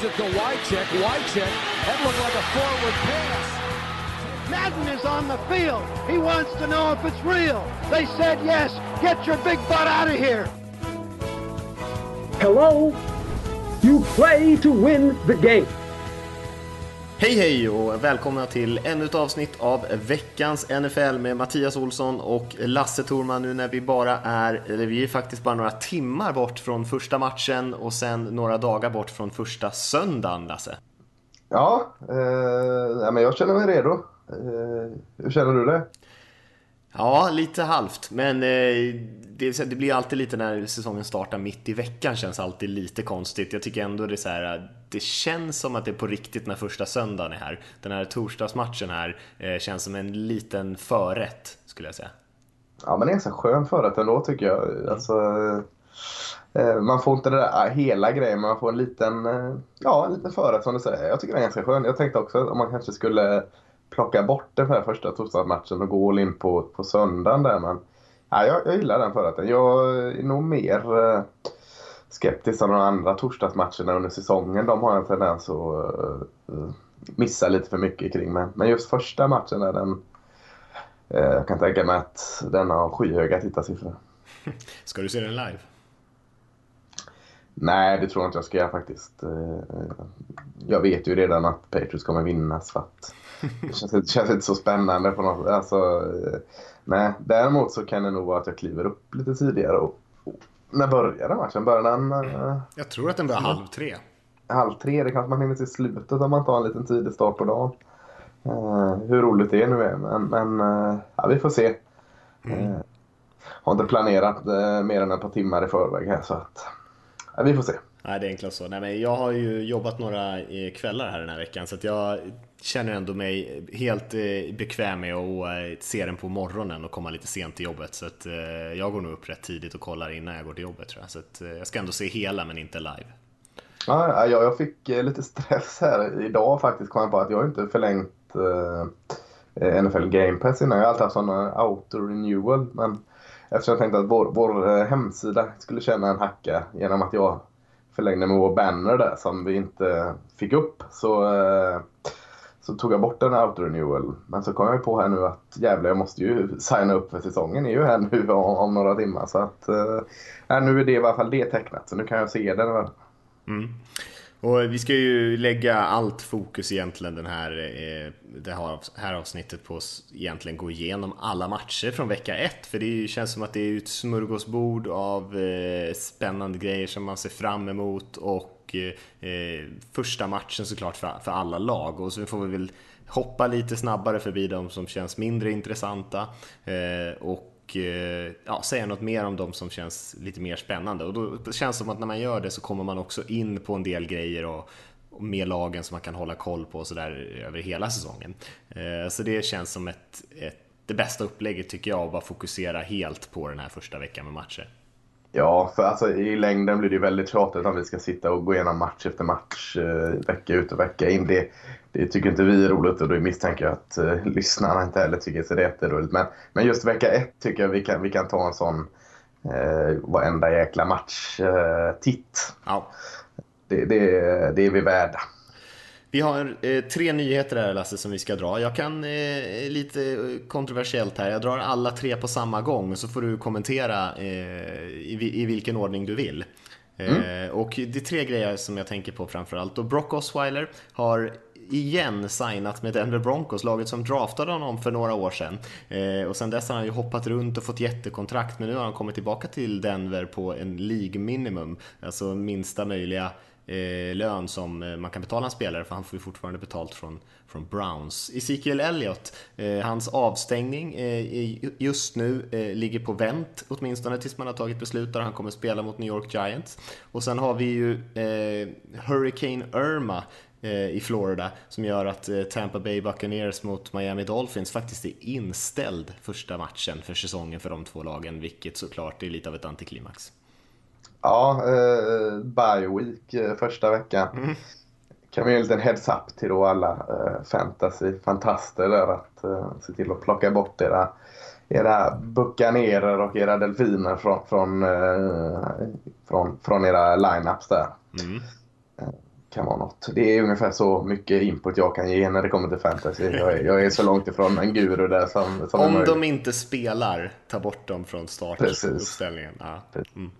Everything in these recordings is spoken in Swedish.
Gives it to Wycheck. Wycheck. That looked like a forward pass. Madden is on the field. He wants to know if it's real. They said yes. Get your big butt out of here. Hello? You play to win the game. Hej hej och välkomna till ännu ett avsnitt av veckans NFL med Mattias Olsson och Lasse Thorman nu när vi bara är, eller vi är faktiskt bara några timmar bort från första matchen och sen några dagar bort från första söndagen, Lasse. Ja, eh, men jag känner mig redo. Eh, hur känner du det? Ja, lite halvt, men eh, det, det, blir alltid lite när säsongen startar mitt i veckan känns alltid lite konstigt. Jag tycker ändå det är så här, det känns som att det är på riktigt när första söndagen är här. Den här torsdagsmatchen här eh, känns som en liten förrätt skulle jag säga. Ja, men det är en så skön förrätt ändå tycker jag. Mm. Alltså, eh, man får inte det där hela grejen, men man får en liten, eh, ja, en liten förrätt som du säger. Jag tycker det är ganska skön. Jag tänkte också att man kanske skulle plocka bort den här första torsdagsmatchen och gå all in på, på söndagen där. Men ja, jag, jag gillar den förrätten. Jag är nog mer eh, skeptisk än de andra torsdagsmatcherna under säsongen. De har en tendens att uh, missa lite för mycket kring. Men, men just första matchen är den... Uh, jag kan tänka mig att den har skyhöga tittarsiffror. Ska du se den live? Nej, det tror jag inte jag ska göra faktiskt. Jag vet ju redan att Patriots kommer vinna så att det känns, det känns inte så spännande på något alltså, Nej, däremot så kan det nog vara att jag kliver upp lite tidigare. Och, och när börjar matchen? Börjar den... Uh, jag tror att den börjar halv tre. Halv tre, det kanske man hinner till slutet om man tar en liten tidig start på dagen. Uh, hur roligt det nu är, men, men uh, ja, vi får se. Mm. har inte planerat mer än ett par timmar i förväg här så att ja, vi får se. Nej, det är enklast så. Nej, men jag har ju jobbat några kvällar här den här veckan så att jag känner ändå mig helt eh, bekväm med att eh, se den på morgonen och komma lite sent till jobbet. Så att eh, jag går nog upp rätt tidigt och kollar innan jag går till jobbet tror jag. Så att jag ska ändå se hela men inte live. Ja, jag fick lite stress här idag faktiskt. Kom jag på att jag inte förlängt NFL Game Pass innan. Jag har alltid haft sådana auto-renewal. Men eftersom jag tänkte att vår, vår hemsida skulle känna en hacka genom att jag förlängde med vår banner där som vi inte fick upp. Så så tog jag bort den här auto-renewal. Men så kom jag på här nu att jävlar jag måste ju signa upp för säsongen är ju här nu om, om några timmar. Så att eh, äh, nu är det i alla fall det tecknat. Så nu kan jag se den. Mm. Och vi ska ju lägga allt fokus egentligen den här, eh, det här avsnittet på att egentligen gå igenom alla matcher från vecka ett. För det känns som att det är ett smörgåsbord av eh, spännande grejer som man ser fram emot och Eh, eh, första matchen såklart för, för alla lag och så får vi väl hoppa lite snabbare förbi de som känns mindre intressanta eh, och eh, ja, säga något mer om de som känns lite mer spännande och då känns det som att när man gör det så kommer man också in på en del grejer och, och med lagen som man kan hålla koll på så där över hela säsongen. Eh, så det känns som ett, ett det bästa upplägget tycker jag att bara fokusera helt på den här första veckan med matcher. Ja, för alltså, i längden blir det väldigt tjatigt om vi ska sitta och gå igenom match efter match eh, vecka ut och vecka in. Det, det tycker inte vi är roligt och då misstänker jag att eh, lyssnarna inte heller tycker så det är jätteroligt. Men, men just vecka ett tycker jag vi kan, vi kan ta en sån eh, varenda jäkla match-titt. Eh, ja. Det, det, det är vi värda. Vi har eh, tre nyheter här Lasse som vi ska dra. Jag kan eh, lite kontroversiellt här, jag drar alla tre på samma gång så får du kommentera eh, i, i, vilken ordning du vill. Eh, mm. och det är tre grejer som jag tänker på framförallt. Och Brock Osweiler har igen signat med Denver Broncos, laget som draftade honom för några år sedan. Eh, och sen dess har han ju hoppat runt och fått jättekontrakt, men nu har han kommit tillbaka till Denver på en League minimum, alltså minsta möjliga eh, lön som eh, man kan betala en spelare för han får ju fortfarande betalt från, från Browns. Ezekiel Elliott, eh, hans avstängning eh, just nu eh, ligger på vänt åtminstone tills man har tagit beslut där han kommer spela mot New York Giants. Och sen har vi ju eh, Hurricane Irma eh, i Florida som gör att eh, Tampa Bay Buccaneers mot Miami Dolphins faktiskt är inställd första matchen för säsongen för de två lagen, vilket såklart är lite av ett antiklimax. Ja, eh, bye week eh, första veckan. Mm. Kan vi ge en liten heads-up till då alla eh, fantasy-fantaster där att eh, se till att plocka bort era, era buckanerer och era delfiner från, från, eh, från, från era lineups där. Mm. Eh, kan vara något. Det är ungefär så mycket input jag kan ge när det kommer till fantasy. Jag är, jag är så långt ifrån en guru där som, som Om de inte spelar, ta bort dem från startuppställningen. Ja. Mm.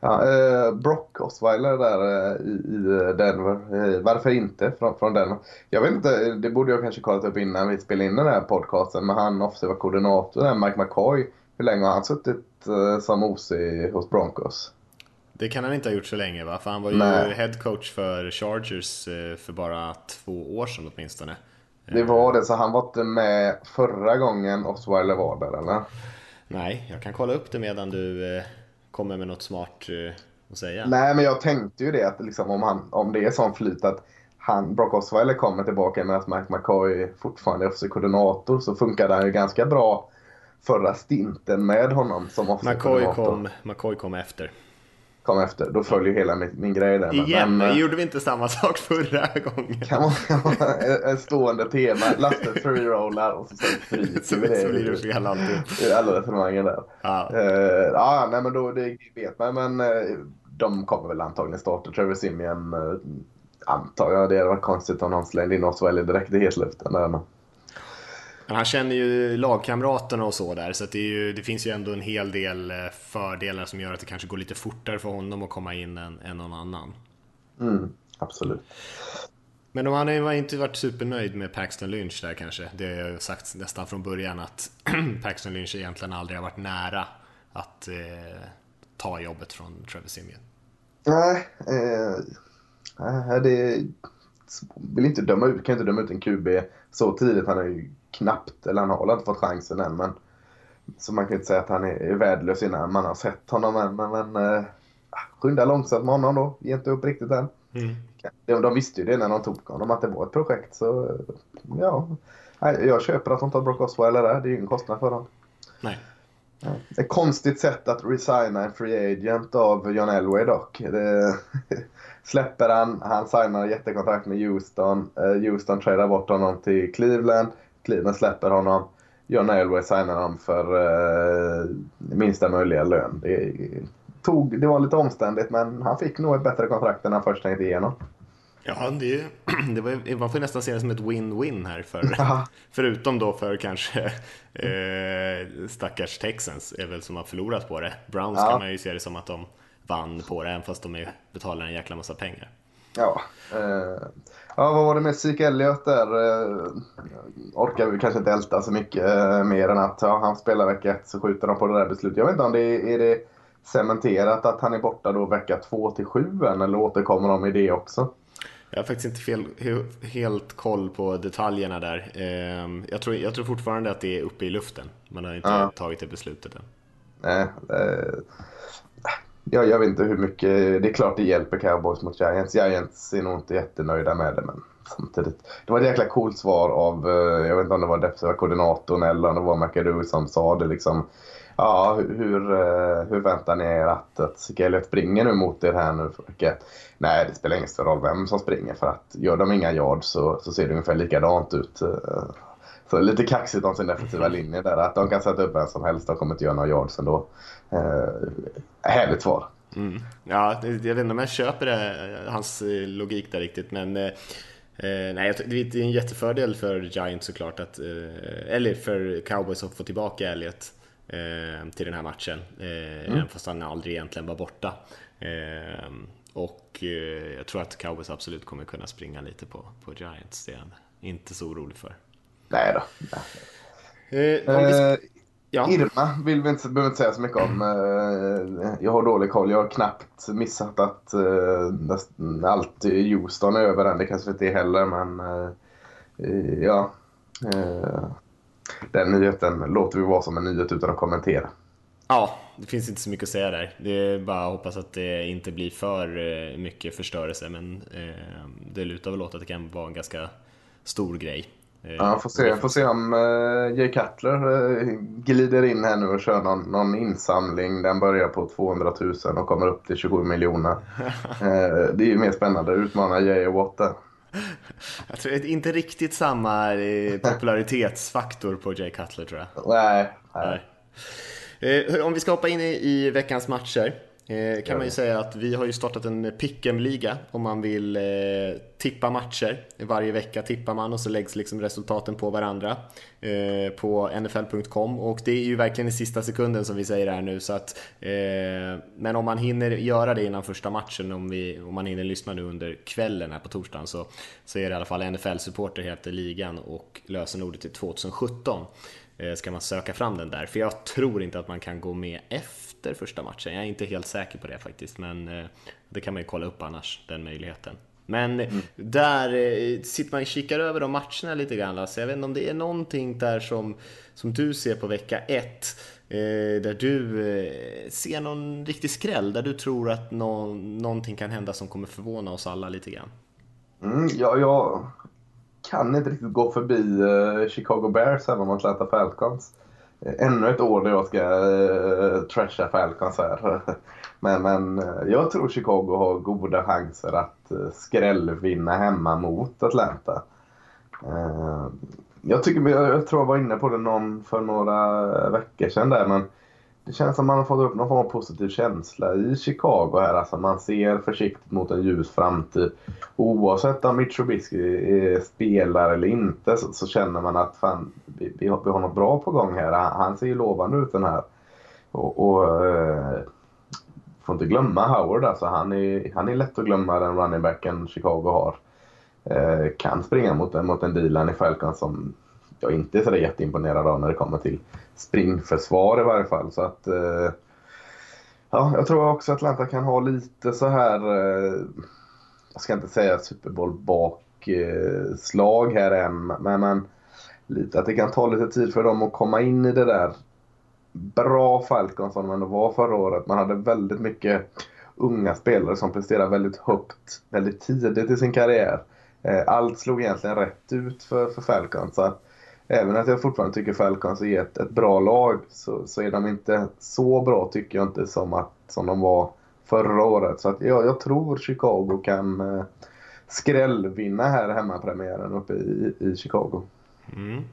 Ja, eh, Brock Osweiler där eh, i, i Denver. Eh, varför inte från, från Denver? Jag vet inte, det borde jag kanske kollat upp innan vi spelade in den här podcasten. Men han offensiva koordinator, där, Mike McCoy. Hur länge har han suttit eh, som OC hos Broncos? Det kan han inte ha gjort så länge va? För han var ju Nej. head coach för Chargers eh, för bara två år sedan åtminstone. Det var det, så han var inte med förra gången Osweiler var där eller? Nej, jag kan kolla upp det medan du eh, kommer med något smart eh, att säga. Nej, men jag tänkte ju det att liksom, om, han, om det är sån flyt att han, Brock Osweiler kommer tillbaka med att Mike McCoy fortfarande är offensiv-koordinator så funkade han ju ganska bra förra stinten med honom som offensiv-koordinator. McCoy kom, McCoy kom efter kom efter. Då följer hela min, min grej där. Igen, men, gjorde vi inte samma sak förra gången? Kan man, kan man ett stående tema. Lasse free-rollar och så det. Så blir det fel alltid. I alla resonemangen där. Ja. Uh, ja, nej men då, det vet man. Men uh, de kommer väl antagligen starta. Trevor Simeon uh, antar jag. Det hade varit konstigt om någon slängde in oss väldigt direkt i hetluften. Där. Men han känner ju lagkamraterna och så där, så det, ju, det, finns ju ändå en hel del eh, fördelar som gör att det kanske går lite fortare för honom att komma in än, än någon annan. Mm, absolut. Men om han har inte varit supernöjd med Paxton Lynch där kanske. Det har jag sagt nästan från början att Paxton Lynch egentligen aldrig har varit nära att eh, ta jobbet från Trevor Simeon. Nej, eh, det vill inte döma ut, kan inte döma ut en QB så tidigt. Han är ju knappt, eller han har inte fått chansen än. Men, så man kan inte säga att han är, är värdelös innan man har sett honom än. Men, men äh, skynda långsamt med honom då. Ge inte upp riktigt än. Mm. De, de visste ju det när de tog honom att det var ett projekt. Så ja, jag köper att de tar Brock Osweiler där. Det är ju ingen kostnad för dem. Nej. Ett konstigt sätt att resigna en free agent av John Elway dock. Det, släpper han, han signar jättekontrakt med Houston. Uh, Houston tradar bort honom till Cleveland. Cleveland släpper honom. John Elway signar honom för uh, minsta möjliga lön. Det, tog, det var lite omständigt men han fick nog ett bättre kontrakt än han först tänkte igenom. Ja, det, det var, man får nästan se det som ett win-win här. För, förutom då för kanske eh, stackars Texans är väl som har förlorat på det. Browns ja. kan man ju se det som att de vann på det, även fast de betalar en jäkla massa pengar. Ja, eh, ja vad var det med Zeke Elliot där? Eh, orkar vi kanske inte älta så mycket eh, mer än att ja, han spelar vecka ett så skjuter de på det där beslutet. Jag vet inte om det är, är det cementerat att han är borta då vecka två till sju eller återkommer de i det också? Jag har faktiskt inte fel, helt koll på detaljerna där. Ehm, jag tror, jag tror fortfarande att det är uppe i luften. Man har inte ja. tagit det beslutet än. Nej, Ja, jag, vet inte hur mycket. Det är klart det hjälper Cowboys mot Giants. Giants är nog inte jättenöjda med det, men samtidigt. Det var ett jäkla coolt svar av, eh, jag vet inte om det var defensiva koordinatorn eller om det var McAdoo som sa det liksom. Ja, hur, eh, hur väntar ni er att, att Skellet springer nu mot er här nu? För Nej, det spelar ingen större roll vem som springer för att gör de inga yards så, så ser det ungefär likadant ut. Eh, så lite kaxigt om sin defensiva linje där. Att de kan sätta upp vem som helst. De kommer inte göra några yards ändå. Eh, härligt svar. Mm. Ja, jag vet inte om jag köper det, hans logik där riktigt. Men eh, nej, det är en jättefördel för Giants såklart. Att, eh, eller för Cowboys att få tillbaka Elliot eh, till den här matchen. Eh, mm. Fast han aldrig egentligen var borta. Eh, och eh, jag tror att Cowboys absolut kommer kunna springa lite på, på Giants. Det är han inte så orolig för. Nej då. Nej. Eh, ja. Irma vill vi inte, behöver inte säga så mycket om. Eh, jag har dålig koll. Jag har knappt missat att eh, allt Houston är över den. Det kanske inte är heller, men eh, ja. Den nyheten låter vi vara som en nyhet utan att kommentera. Ja, det finns inte så mycket att säga där. Det är bara att hoppas att det inte blir för mycket förstörelse, men det lutar väl åt att det kan vara en ganska stor grej. Eh, ja, får se, får se om Jay Cutler glider in här nu och kör någon, någon insamling. Den börjar på 200 000 och kommer upp till 27 miljoner. det är ju mer spännande, utmana Jay och Watt jag tror inte riktigt samma popularitetsfaktor på Jay Cutler tror jag. Nej. nej. om vi ska hoppa in i, veckans matcher. Eh, kan man ju säga att vi har ju startat en pick'em-liga om man vill eh, tippa matcher. Varje vecka tippar man och så läggs liksom resultaten på varandra eh, på nfl.com och det är ju verkligen i sista sekunden som vi säger det här nu så att eh, men om man hinner göra det innan första matchen, om, vi, om man hinner lyssna nu under kvällen här på torsdagen så, så är det i alla fall NFL-supporter heter ligan och lösenordet är 2017 eh, ska man söka fram den där. För jag tror inte att man kan gå med efter första matchen. Jag är inte helt säker på det faktiskt, men eh, det kan man ju kolla upp annars, den möjligheten. Men mm. där eh, sitter man och kikar över de matcherna lite grann. Lasse. jag vet inte om det är någonting där som, som du ser på vecka ett där du ser någon riktig skräll, där du tror att no någonting kan hända som kommer förvåna oss alla lite grann. Mm, ja, jag kan inte riktigt gå förbi Chicago Bears även om Atlanta Falcons. Eh, ännu ett år där jag ska uh, trasha Falcons här. men, men eh, jag tror Chicago har goda chanser att uh, skrällvinna hemma mot Atlanta. jag, tycker, jag, jag tror jag var inne på det någon för några veckor sedan där men det känns som man har fått upp någon form av positiv känsla i Chicago här. Alltså man ser försiktigt mot en ljus framtid. Oavsett om Mitch Trubisky spelar eller inte så, så, känner man att fan, vi, vi, har, vi har något bra på gång här. Han, han ser ju lovande ut den här. Och, och eh, får inte glömma Howard alltså. Han är, han är lätt att glömma den running backen Chicago har. Eh, kan springa mot, mot en Dylan i Falcon som jag inte är så jätteimponerad av när det kommer till springförsvar i varje fall. Så att, eh, ja, jag tror också att Atlanta kan ha lite så här, eh, jag ska inte säga Super Bowl bakslag här än, men, men lite, att det kan ta lite tid för dem att komma in i det där bra Falcon som de ändå var förra året. Man hade väldigt mycket unga spelare som presterade väldigt högt väldigt tidigt i sin karriär. Eh, allt slog egentligen rätt ut för, för Falcons. Så även att jag fortfarande tycker Falcons är ett, ett bra lag så, så är de inte så bra tycker jag inte som, att, som de var förra året. Så att, ja, jag tror Chicago kan eh, skrällvinna här hemmapremiären uppe i, i Chicago. Mm.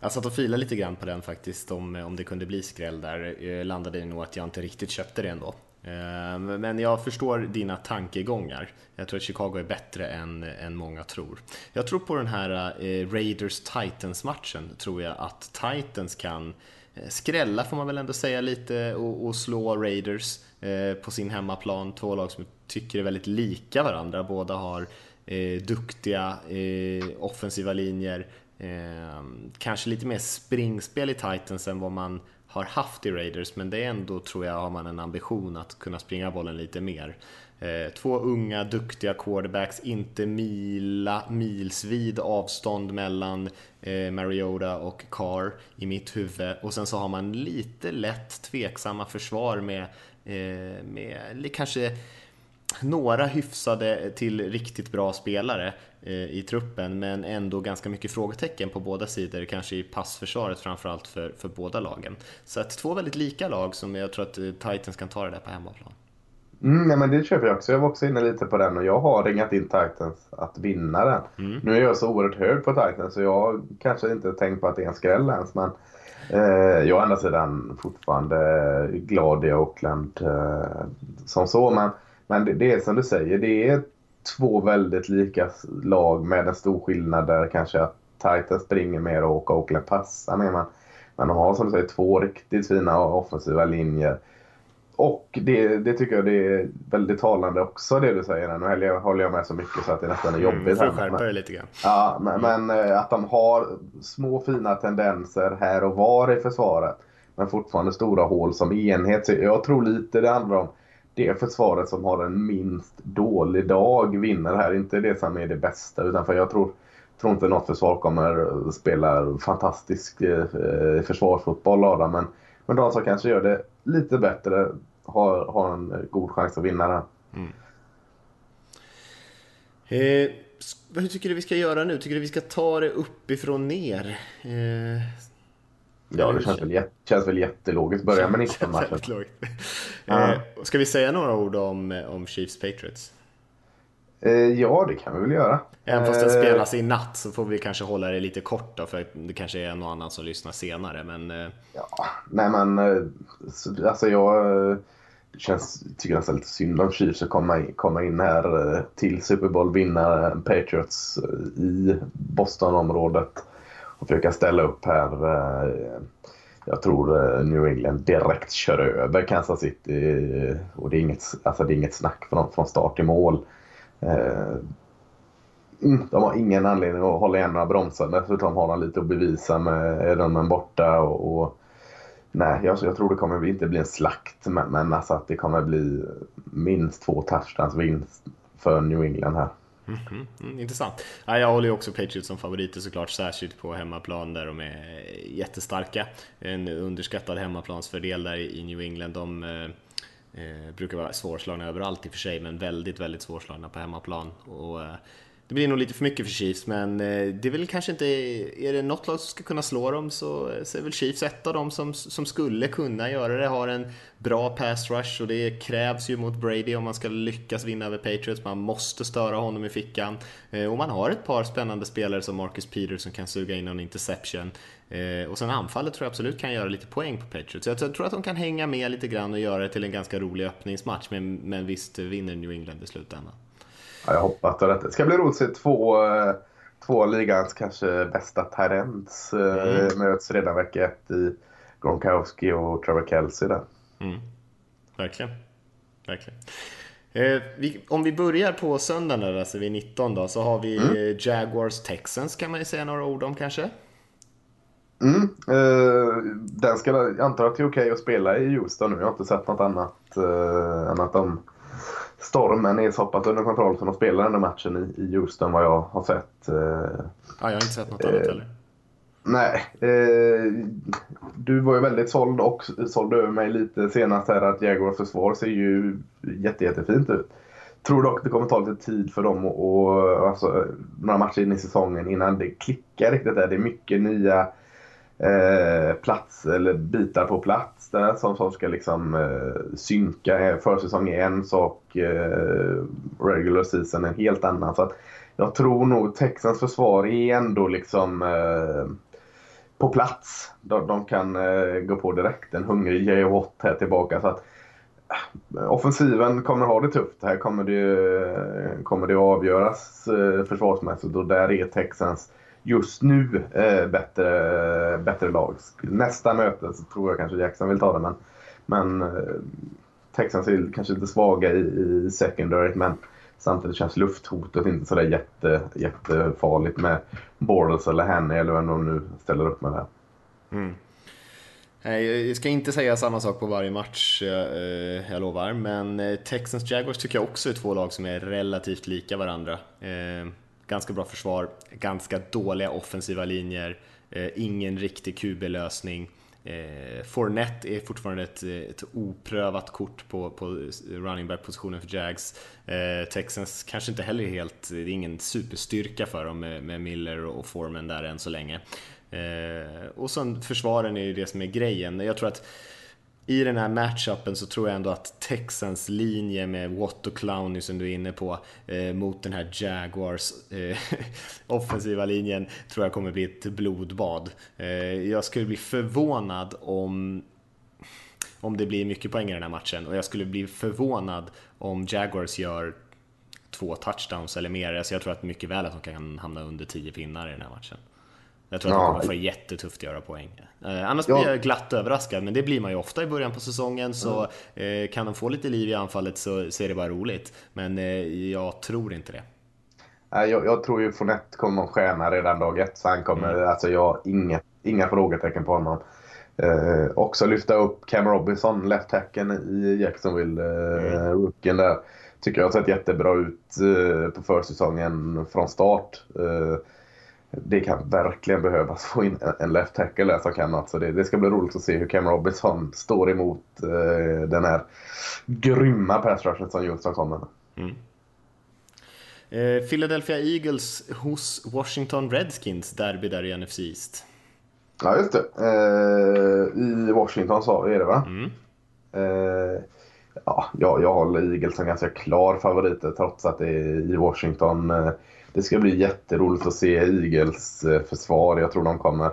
Jag satt och filade lite grann på den faktiskt, om, om det kunde bli skräll där. Jag landade i nog att jag inte riktigt köpte det ändå. Eh, men jag förstår dina tankegångar. Jag tror att Chicago är bättre än, än många tror. Jag tror på den här eh, Raiders-Titans-matchen, tror jag att Titans kan skrälla får man väl ändå säga lite och, och slå Raiders på sin hemmaplan. Två lag som jag tycker är väldigt lika varandra. Båda har eh, duktiga eh, offensiva linjer. Eh, kanske lite mer springspel i Titans än vad man har haft i Raiders, men det är ändå, tror jag, har man en ambition att kunna springa bollen lite mer. Eh, två unga, duktiga quarterbacks, inte mila, milsvid avstånd mellan eh, Mariota och Carr i mitt huvud. Och sen så har man lite lätt tveksamma försvar med, eh, med kanske några hyfsade till riktigt bra spelare eh, i truppen men ändå ganska mycket frågetecken på båda sidor, kanske i passförsvaret framförallt för, för båda lagen. Så att två väldigt lika lag som jag tror att eh, Titans kan ta det där på hemmaplan. Mm, ja, men det köper jag också. Jag var också inne lite på den och jag har ringat in Titans att vinna den. Mm. Nu är jag så oerhört hög på Titans så jag kanske inte tänkt på att det är en skräll ens. Men eh, jag är å andra sidan fortfarande glad i Oakland eh, som så. Men men det, det, är som du säger, det är två väldigt lika lag med en stor skillnad där kanske att Titans springer mer och Oakland passar mer. Men, men de har som du säger två riktigt fina offensiva linjer. Och det, det tycker jag det är väldigt talande också det du säger. Nu håller jag med så mycket så att det nästan är mm, jobbigt. Mm, skärpa dig lite grann. Ja, men, mm. men, eh, att de har små fina tendenser här och var i försvaret. Men fortfarande stora hål som enhet. Så jag tror lite det handlar om det försvaret som har en minst dålig dag vinner här. Inte det som är det bästa utan för jag tror, tror inte något försvar kommer spela fantastisk eh, försvarsfotboll av det. Men, men de som kanske gör det lite bättre har, har en god chans att vinna den. Mm. Eh, hur tycker du vi ska göra nu? Tycker du vi ska ta det uppifrån ner? Eh, Ja, det känns väl, känns väl jättelogiskt. Börja med 19 matchen. ja. eh, ska vi säga några ord om, om Chiefs Patriots? Eh, ja, det kan vi väl göra. Även fast den eh, spelas i natt så får vi kanske hålla det lite kort då, för det kanske är en och annan som lyssnar senare. Men, eh... Ja, nej men eh, alltså jag... känns, tycker nästan lite synd om Chiefs att komma in, komma in här eh, till Super Bowl, vinna Patriots eh, i Bostonområdet och försöka ställa upp här. Eh, jag tror eh, New England direkt kör över Kansas City eh, och det är inget, alltså det är inget snack från, från start till mål. Mm, de har ingen anledning att hålla igen några bromsar. Dessutom har de lite att bevisa med Edelman borta. Och, och nej, jag, jag, tror det kommer inte bli en slakt. Men, men alltså att det kommer bli minst två touchdowns vinst för New England här. Mm -hmm. mm, intressant. Ja, jag håller ju också Patriots som favoriter såklart, särskilt på hemmaplan där de är jättestarka. En underskattad hemmaplansfördel där i New England. De eh, eh brukar vara svårslagna överallt i och för sig, men väldigt, väldigt svårslagna på hemmaplan. Och, eh, det blir nog lite för mycket för Chiefs, men eh, det är väl kanske inte... Är det något lag som ska kunna slå dem så, eh, så är väl Chiefs ett av dem som, som skulle kunna göra det. Har en bra pass rush och det krävs ju mot Brady om man ska lyckas vinna över Patriots. Man måste störa honom i fickan. Eh, och man har ett par spännande spelare som Marcus Peters som kan suga in någon interception. Och sen anfallet tror jag absolut kan göra lite poäng på Patriots. Jag tror att de kan hänga med lite grann och göra det till en ganska rolig öppningsmatch, men, men visst vinner New England i slutändan. Ja, jag hoppas att det ska bli roligt att se två, eh, två ligans kanske bästa talents eh, mm. möts redan vecka ett i Gronkowski och Trevor Kelsey där. Mm. Verkligen. Verkligen. Eh, vi, om vi börjar på söndagen där, alltså vid 19 då, så har vi mm. Jaguars Texans kan man ju säga några ord om kanske. Mm, eh, den ska, jag antar att det är okej okay att spela i Houston nu. Jag har inte sett något annat eh, än att de stormen är så pass under kontroll som de spelar den där matchen i, i Houston vad jag har sett. Eh, ja, jag har inte sett något annat heller. Nej. Eh, du var ju väldigt såld och sålde över mig lite senast här att Jaguars försvar ser ju jätte, jättefint ut. Tror dock det kommer ta lite tid för dem och, alltså, några matcher in i säsongen innan det klickar riktigt där. Det är mycket nya eh, plats eller bitar på plats där som, som ska liksom eh, synka. Eh, försäsong är en sak, eh, regular season en helt annan. Så att jag tror nog Texans försvar är ändå liksom eh, på plats. De, de kan eh, gå på direkt. En hungrig J. Watt här tillbaka. Så att, eh, offensiven kommer ha det tufft. Här kommer det, eh, kommer det att avgöras försvarsmässigt och där är Texans just nu eh, bättre, bättre lag. Nästa möte så tror jag kanske Jackson vill ta det men, men eh, Texans är kanske lite svaga i, i secondary men samtidigt känns lufthotet inte sådär jätte, jättefarligt med Bortles eller Henny eller vem de nu ställer upp med där. Mm. Jag ska inte säga samma sak på varje match, jag eh, lovar, men eh, Texans Jaguars tycker jag också är två lag som är relativt lika varandra. Eh, Ganska bra försvar, ganska dåliga offensiva linjer, eh, ingen riktig QB-lösning. Eh, Fournette är fortfarande ett, ett oprövat kort på, på running back-positionen för Jags. Eh, Texans kanske inte heller är helt, det är ingen superstyrka för dem med, med Miller och Foreman där än så länge. Eh, och sen försvaren är ju det som är grejen. Jag tror att i den här matchupen så tror jag ändå att Texans linje med Watt och Clowney som du är inne på eh, mot den här Jaguars eh, offensiva linjen tror jag kommer bli ett blodbad. Eh, jag skulle bli förvånad om om det blir mycket poäng i den här matchen och jag skulle bli förvånad om Jaguars gör två touchdowns eller mer. Så jag tror att mycket väl att de kan hamna under 10 pinnar i den här matchen. Jag tror att ja. de kommer få jättetufft att göra poäng. Eh, annars ja. blir jag glatt överraskad, men det blir man ju ofta i början på säsongen. Så mm. eh, kan de få lite liv i anfallet så, så är det bara roligt. Men eh, jag tror inte det. Jag, jag tror ju Fonette kommer att stjärna redan dag ett. Så han kommer, mm. alltså jag har inget, inga frågetecken på honom. Eh, också lyfta upp Cam Robinson, left hacken i Jacksonville, eh, mm. där. Tycker jag har sett jättebra ut eh, på försäsongen från start. Eh, det kan verkligen behövas få in en left tackle som kan något. Så det, det, ska bli roligt att se hur Cam Robinson står emot eh, den här grymma pass rushen som Houston kommer med. Mm. Eh, Philadelphia Eagles hos Washington Redskins, derby där i NFC East. Ja, just det. Eh, I Washington sa är det va? Mm. Eh, ja, jag, jag håller Eagles som ganska klar favoriter trots att det är i Washington. Det ska bli jätteroligt att se Eagles eh, försvar. Jag tror de kommer...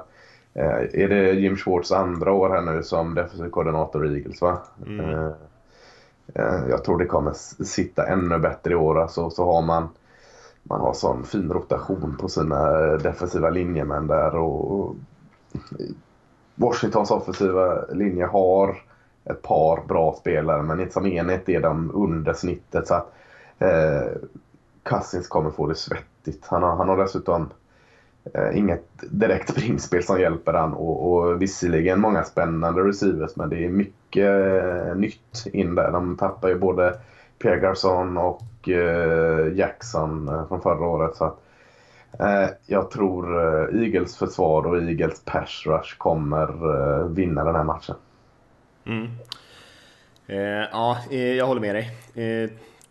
Eh, är det Jim Schwartz andra år här nu som defensiv koordinator i Eagles va? Mm. Eh, jag tror det kommer sitta ännu bättre i år. Alltså, så har man, man har sån fin rotation på sina defensiva linjemän där. Och Washingtons offensiva linje har ett par bra spelare men som enhet är de under snittet. Så att, eh, Cousins kommer få det vettigt. Han har, han har dessutom eh, inget direkt springspel som hjälper han och, och visserligen många spännande receivers men det är mycket eh, nytt in där. De tappar ju både Pierre Garçon och eh, Jackson eh, från förra året. Så att, eh, jag tror eh, Eagles försvar och Eagles pass rush kommer eh, vinna den här matchen. Mm. Eh, ja, eh, jag håller med dig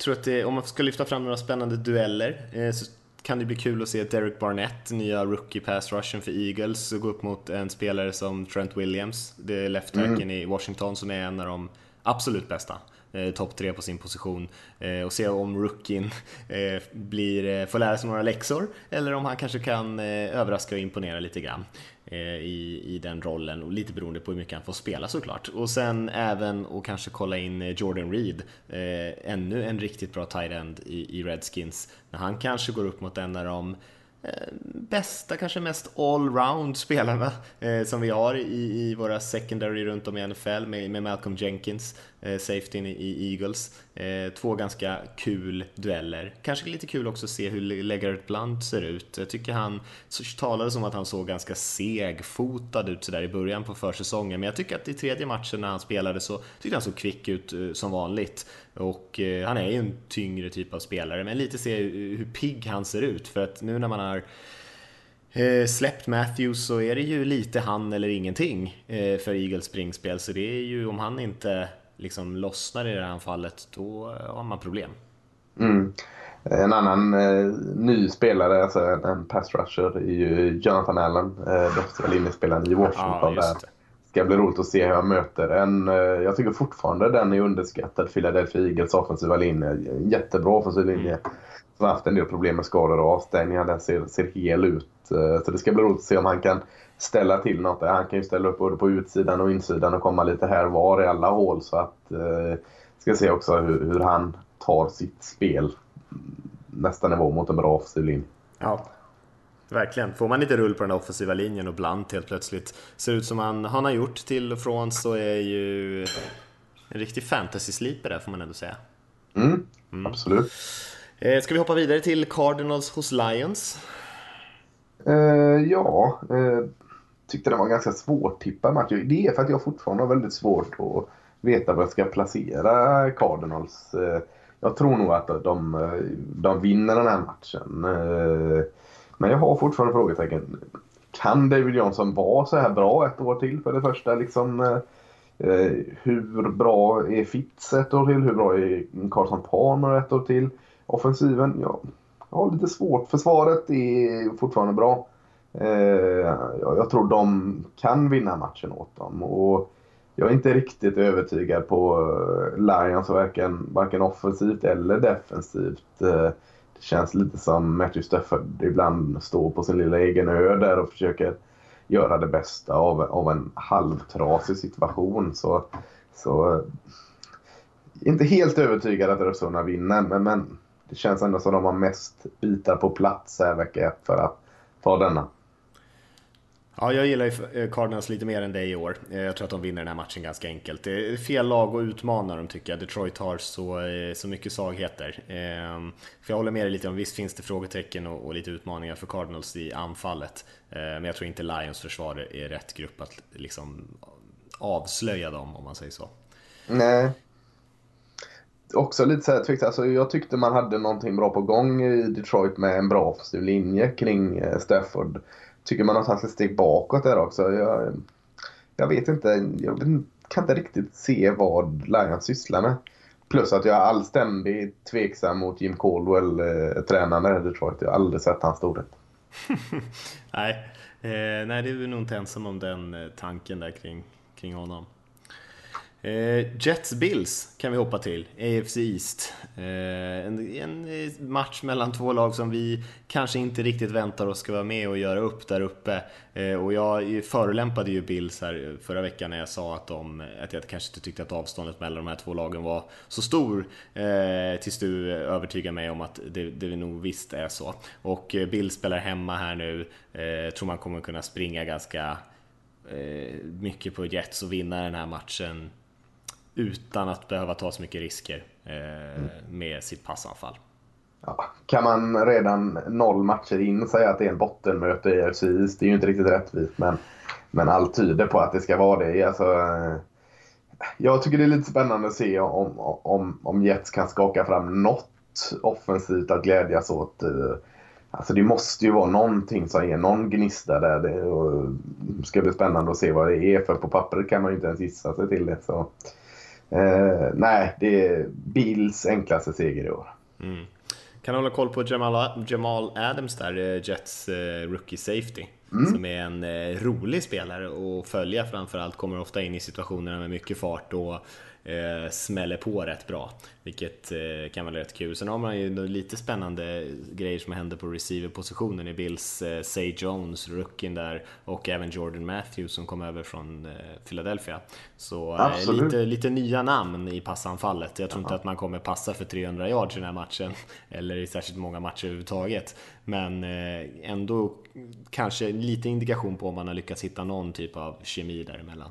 tror att det, om man ska lyfta fram några spännande dueller eh, så kan det bli kul att se Derek Barnett, nya rookie pass rushen för Eagles, gå upp mot en spelare som Trent Williams, det är left mm. i Washington som är en av de absolut bästa. Eh, topp tre på sin position eh, och se om rookien eh, blir, eh, får lära sig några läxor eller om han kanske kan eh, överraska och imponera lite grann. Eh, i, i den rollen och lite beroende på hur mycket han får spela såklart. Och sen även och kanske kolla in eh, Jordan Reed, eh, ännu en riktigt bra tight end i, i Redskins, när han kanske går upp mot en av de Eh, bästa, kanske mest allround spelarna eh, som vi har i, i våra secondary runt om i NFL med, med Malcolm Jenkins, eh, safetyn i, Eagles. Eh, två ganska kul dueller. Kanske lite kul också att se hur Legarrette Blunt ser ut. Jag tycker han talade talades om att han såg ganska segfotad ut sådär i början på försäsongen, men jag tycker att i tredje matchen när han spelade så tyckte han såg kvick ut eh, som vanligt. Och eh, han är ju en tyngre typ av spelare, men lite se hur pigg han ser ut. För att nu när man har eh, släppt Matthews så är det ju lite han eller ingenting eh, för Eagles springspel. Så det är ju om han inte liksom lossnar i det här fallet, då har man problem. Mm. En annan eh, ny spelare, alltså en pass rusher, är ju Jonathan Allen, eh, defensiva linjespelaren i Washington. Ja, där ska bli roligt att se hur han möter en. Eh, jag tycker fortfarande den är underskattad. Philadelphia Eagles offensiva linje. Jättebra offensiv linje. Som har haft en del problem med skador och avstängningar. Den ser, ser hel ut. Eh, så det ska bli roligt att se om han kan ställa till något. Han kan ju ställa upp både på utsidan och insidan och komma lite här var i alla hål. Så att eh, ska se också hur, hur han tar sitt spel nästa nivå mot en bra offensiv linje. Ja, Verkligen. Får man lite rull på den offensiva linjen och Blant helt plötsligt ser ut som han, han har gjort till och från så är ju en riktig fantasy-sleeper där får man ändå säga. Mm, mm. Absolut. Eh, ska vi hoppa vidare till Cardinals hos Lions? Eh, ja, eh, tyckte det var en ganska svårtippad match. Det är för att jag fortfarande har väldigt svårt att veta var jag ska placera Cardinals. Eh, jag tror nog att de, de vinner den här matchen. Men jag har fortfarande frågetecken. Kan David Johnson vara så här bra ett år till för det första? Liksom, eh, eh hur bra är Fitz ett år till? Hur bra är Carson Palmer ett år till? Offensiven? Ja, jag har lite svårt. Försvaret är fortfarande bra. Eh, jag tror de kan vinna matchen åt dem. Och jag är inte riktigt övertygad på eh, Lions varken, varken offensivt eller defensivt. Eh, känns lite som Matthew Stafford ibland står på sin lilla egen ö där och försöker göra det bästa av, av en halvtrasig situation. Så, så inte helt övertygad att Arizona vinner, men, men det känns ändå som de har mest bitar på plats här vecka ett för att ta denna. Ja, jag gillar ju eh, Cardinals lite mer än dig i år. Eh, jag tror att de vinner den här matchen ganska enkelt. Det är fel lag att utmana dem tycker jag. Detroit har så, så mycket svagheter. Ehm, för jag håller med dig lite om, visst finns det frågetecken och, och lite utmaningar för Cardinals i anfallet. Men jag tror inte Lions försvar är rätt grupp att liksom avslöja dem, om man säger så. Nej. Också lite så här, alltså, jag tyckte man hade någonting bra på gång i Detroit med en bra offensiv linje kring Stafford tycker man har tagit ett steg bakåt där också. Jag, jag vet inte. Jag kan inte riktigt se vad Lions sysslar med. Plus att jag är allständigt tveksam mot Jim Caldwell, eh, tränaren i Detroit. Jag har aldrig sett hans storhet. nej, eh, nej, det är nog inte ensam om den eh, tanken där kring, kring honom. Eh, Jets Bills kan vi hoppa till, AFC East. Eh, en, en, eh, match mellan två lag som vi kanske inte riktigt väntar oss ska vara med och göra upp där uppe. Eh, och jag förolämpade ju Bills här förra veckan när jag sa att, de, att jag kanske inte tyckte att avståndet mellan de här två lagen var så stor. Eh, tills du övertygade mig om att det, det nog visst är så. Och eh, Bills spelar hemma här nu, eh, tror man kommer kunna springa ganska eh, mycket på Jets och vinna den här matchen utan att behöva ta så mycket risker eh, med sitt passanfall. Ja, kan man redan noll matcher in säga att det är en bottenmöte i AFC Det är ju inte riktigt rättvist men, men allt tyder på att det ska vara det. Alltså, eh, jag tycker det är lite spännande att se om, om, om Jets kan skaka fram något offensivt att glädjas åt. Eh, alltså det måste ju vara någonting som är någon gnista där. Det eh, ska bli spännande att se vad det är för på pappret kan man ju inte ens gissa sig till det. Så. Eh, nej, det är Bills enklaste seger i år. Mm. Kan hålla koll på Jamal, Jamal Adams där, eh, Jets eh, rookie safety. Mm. Som är en eh, rolig spelare att följa framförallt, kommer ofta in i situationerna med mycket fart och eh, smäller på rätt bra, vilket eh, kan vara rätt kul. Sen har man ju lite spännande grejer som händer på receiver-positionen i Bills, eh, Say Jones, rookien där, och även Jordan Matthews som kom över från eh, Philadelphia. Så eh, lite, lite nya namn i passanfallet. Jag tror Aha. inte att man kommer passa för 300 yards i den här matchen, eller i särskilt många matcher överhuvudtaget. Men eh, ändå kanske lite indikation på om man har lyckats hitta någon typ av kemi däremellan.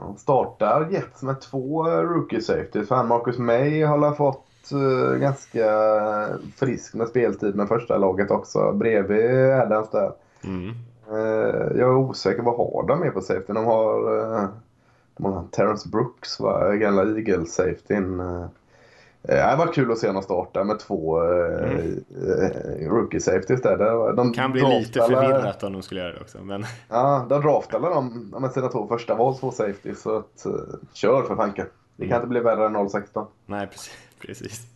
Han startar Jets med två rookie safeties. För han Marcus May har fått uh, ganska frisk med speltid med första laget också. Bredvid Adams där. Mm. Uh, jag är osäker. Vad har de med på safety? De har, de har Terrence Brooks, va? gamla Eagles-safetyn. Uh, det varit kul att se honom starta med två mm. uh, rookie safeties där. De kan bli lite förvirrat om de skulle göra det också. Men... Ja, de draftade de med sina två första val, två safeties. Så att, kör för fanken. Det kan mm. inte bli värre än 016. Nej, precis. precis.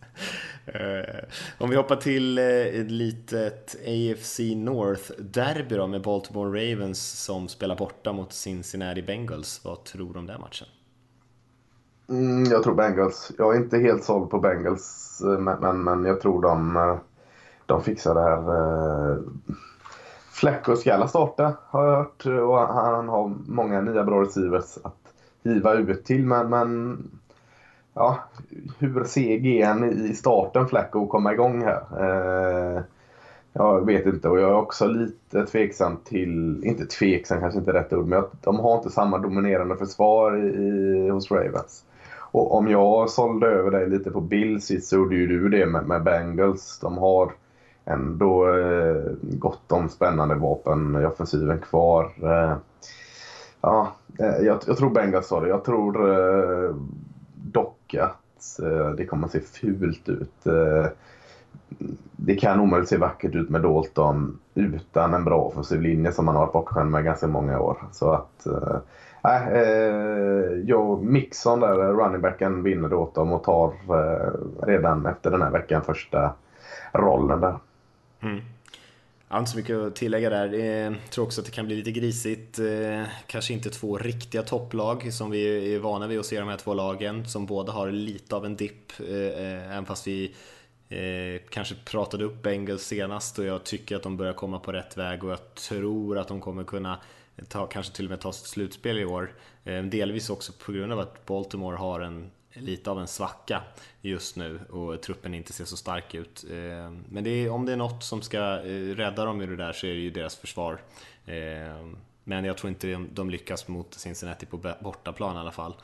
Om vi hoppar till ett litet AFC North-derby då med Baltimore Ravens som spelar borta mot Cincinnati Bengals. Vad tror du om den matchen? Mm, jag tror Bengals. Jag är inte helt såld på Bengals, eh, men, men, men jag tror de, eh, de fixar det här. Eh, Flecko ska starta, har jag hört. Och han har många nya bra receivers att hiva ut till. Men, men ja, hur seg är i starten, Flecko, komma igång här? Eh, jag vet inte och jag är också lite tveksam till, inte tveksam kanske inte rätt ord, men de har inte samma dominerande försvar i, hos Ravens. Och om jag sålde över dig lite på Bills så gjorde ju du det med, med Bengals. De har ändå eh, gott om spännande vapen i offensiven kvar. Eh, ja, eh, jag, jag, tror Bengals har det. Jag tror eh, dock att eh, det kommer att se fult ut. Eh, det kan omöjligt se vackert ut med Dalton utan en bra offensiv linje som man har varit bortskämd med ganska många år. Så att eh, Nej, eh, Joe Mixon där, eh, runningbacken, vinner det åt dem och tar eh, redan efter den här veckan första rollen där. Mm. Jag har inte så mycket att tillägga där. Jag tror också att det kan bli lite grisigt. Eh, kanske inte två riktiga topplag som vi är vana vid att se de här två lagen som båda har lite av en dipp. Eh, även fast vi kanske pratade upp Bengals senast och jag tycker att de börjar komma på rätt väg och jag tror att de kommer kunna ta, kanske till och med ta sitt slutspel i år. Eh, delvis också på grund av att Baltimore har en lite av en svacka just nu och truppen inte ser så stark ut. Eh, men det är, om det är något som ska eh, rädda dem ur det där så är det ju deras försvar. Men jag tror inte de lyckas mot Cincinnati på bortaplan i alla fall.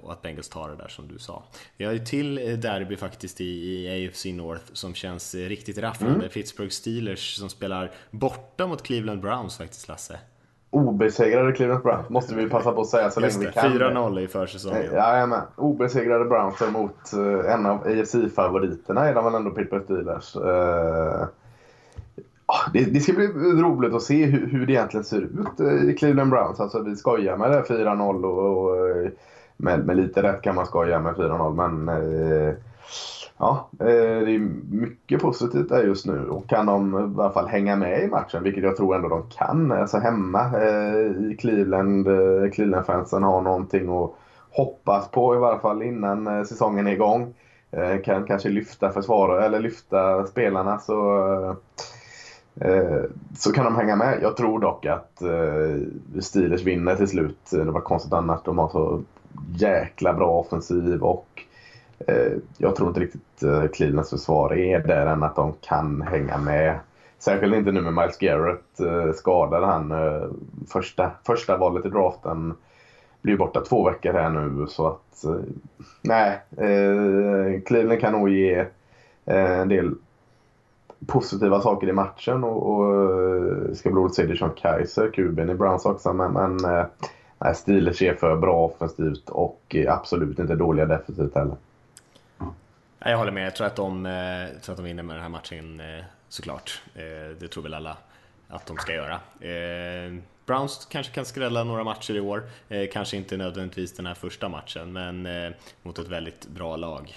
Och att Bengals tar det där som du sa. Vi har ju till derby faktiskt i, AFC North som känns riktigt rafflande. Mm. Pittsburgh Steelers som spelar borta mot Cleveland Browns faktiskt, Lasse obesegrade Cleveland Browns måste vi passa på att säga så länge vi kan. 4-0 i försäsongen. Jajamän. Obesegrade Browns mot uh, en av AFC-favoriterna är de väl ändå Pittsburgh Steelers. Uh, det, det, ska bli roligt att se hur, hur det egentligen ser ut i Cleveland Browns. Alltså vi skojar med det 4-0 och, och med, med, lite rätt kan man skoja med 4-0 men uh, Ja, eh, det är mycket positivt där just nu och kan de i alla fall hänga med i matchen, vilket jag tror ändå de kan. Alltså hemma eh, i Cleveland, eh, Cleveland-fansen har någonting att, hoppas på i varje fall innan säsongen är igång. Kan kanske lyfta försvarare eller lyfta spelarna så, så kan de hänga med. Jag tror dock att Steelers vinner till slut. Det var konstigt annars. De har så jäkla bra offensiv och Eh, jag tror inte riktigt eh, Clevelands försvar är där än att de kan hänga med. Särskilt inte nu med Miles Garrett eh, skadad han första, första valet i draften blir borta två veckor här nu så att nej, Cleveland kan nog ge en del positiva saker i matchen och, och ska bli roligt att se Dijon Kaiser, kuben i Browns också men, men nej, Steelers är för bra offensivt och absolut inte dåliga defensivt heller. Jag håller med, jag tror att de, eh, jag tror att de vinner med den här matchen eh, såklart. Eh, det tror väl alla att de ska göra. Browns kanske kan skrälla några matcher i år, kanske inte nödvändigtvis den här första matchen, men mot ett väldigt bra lag.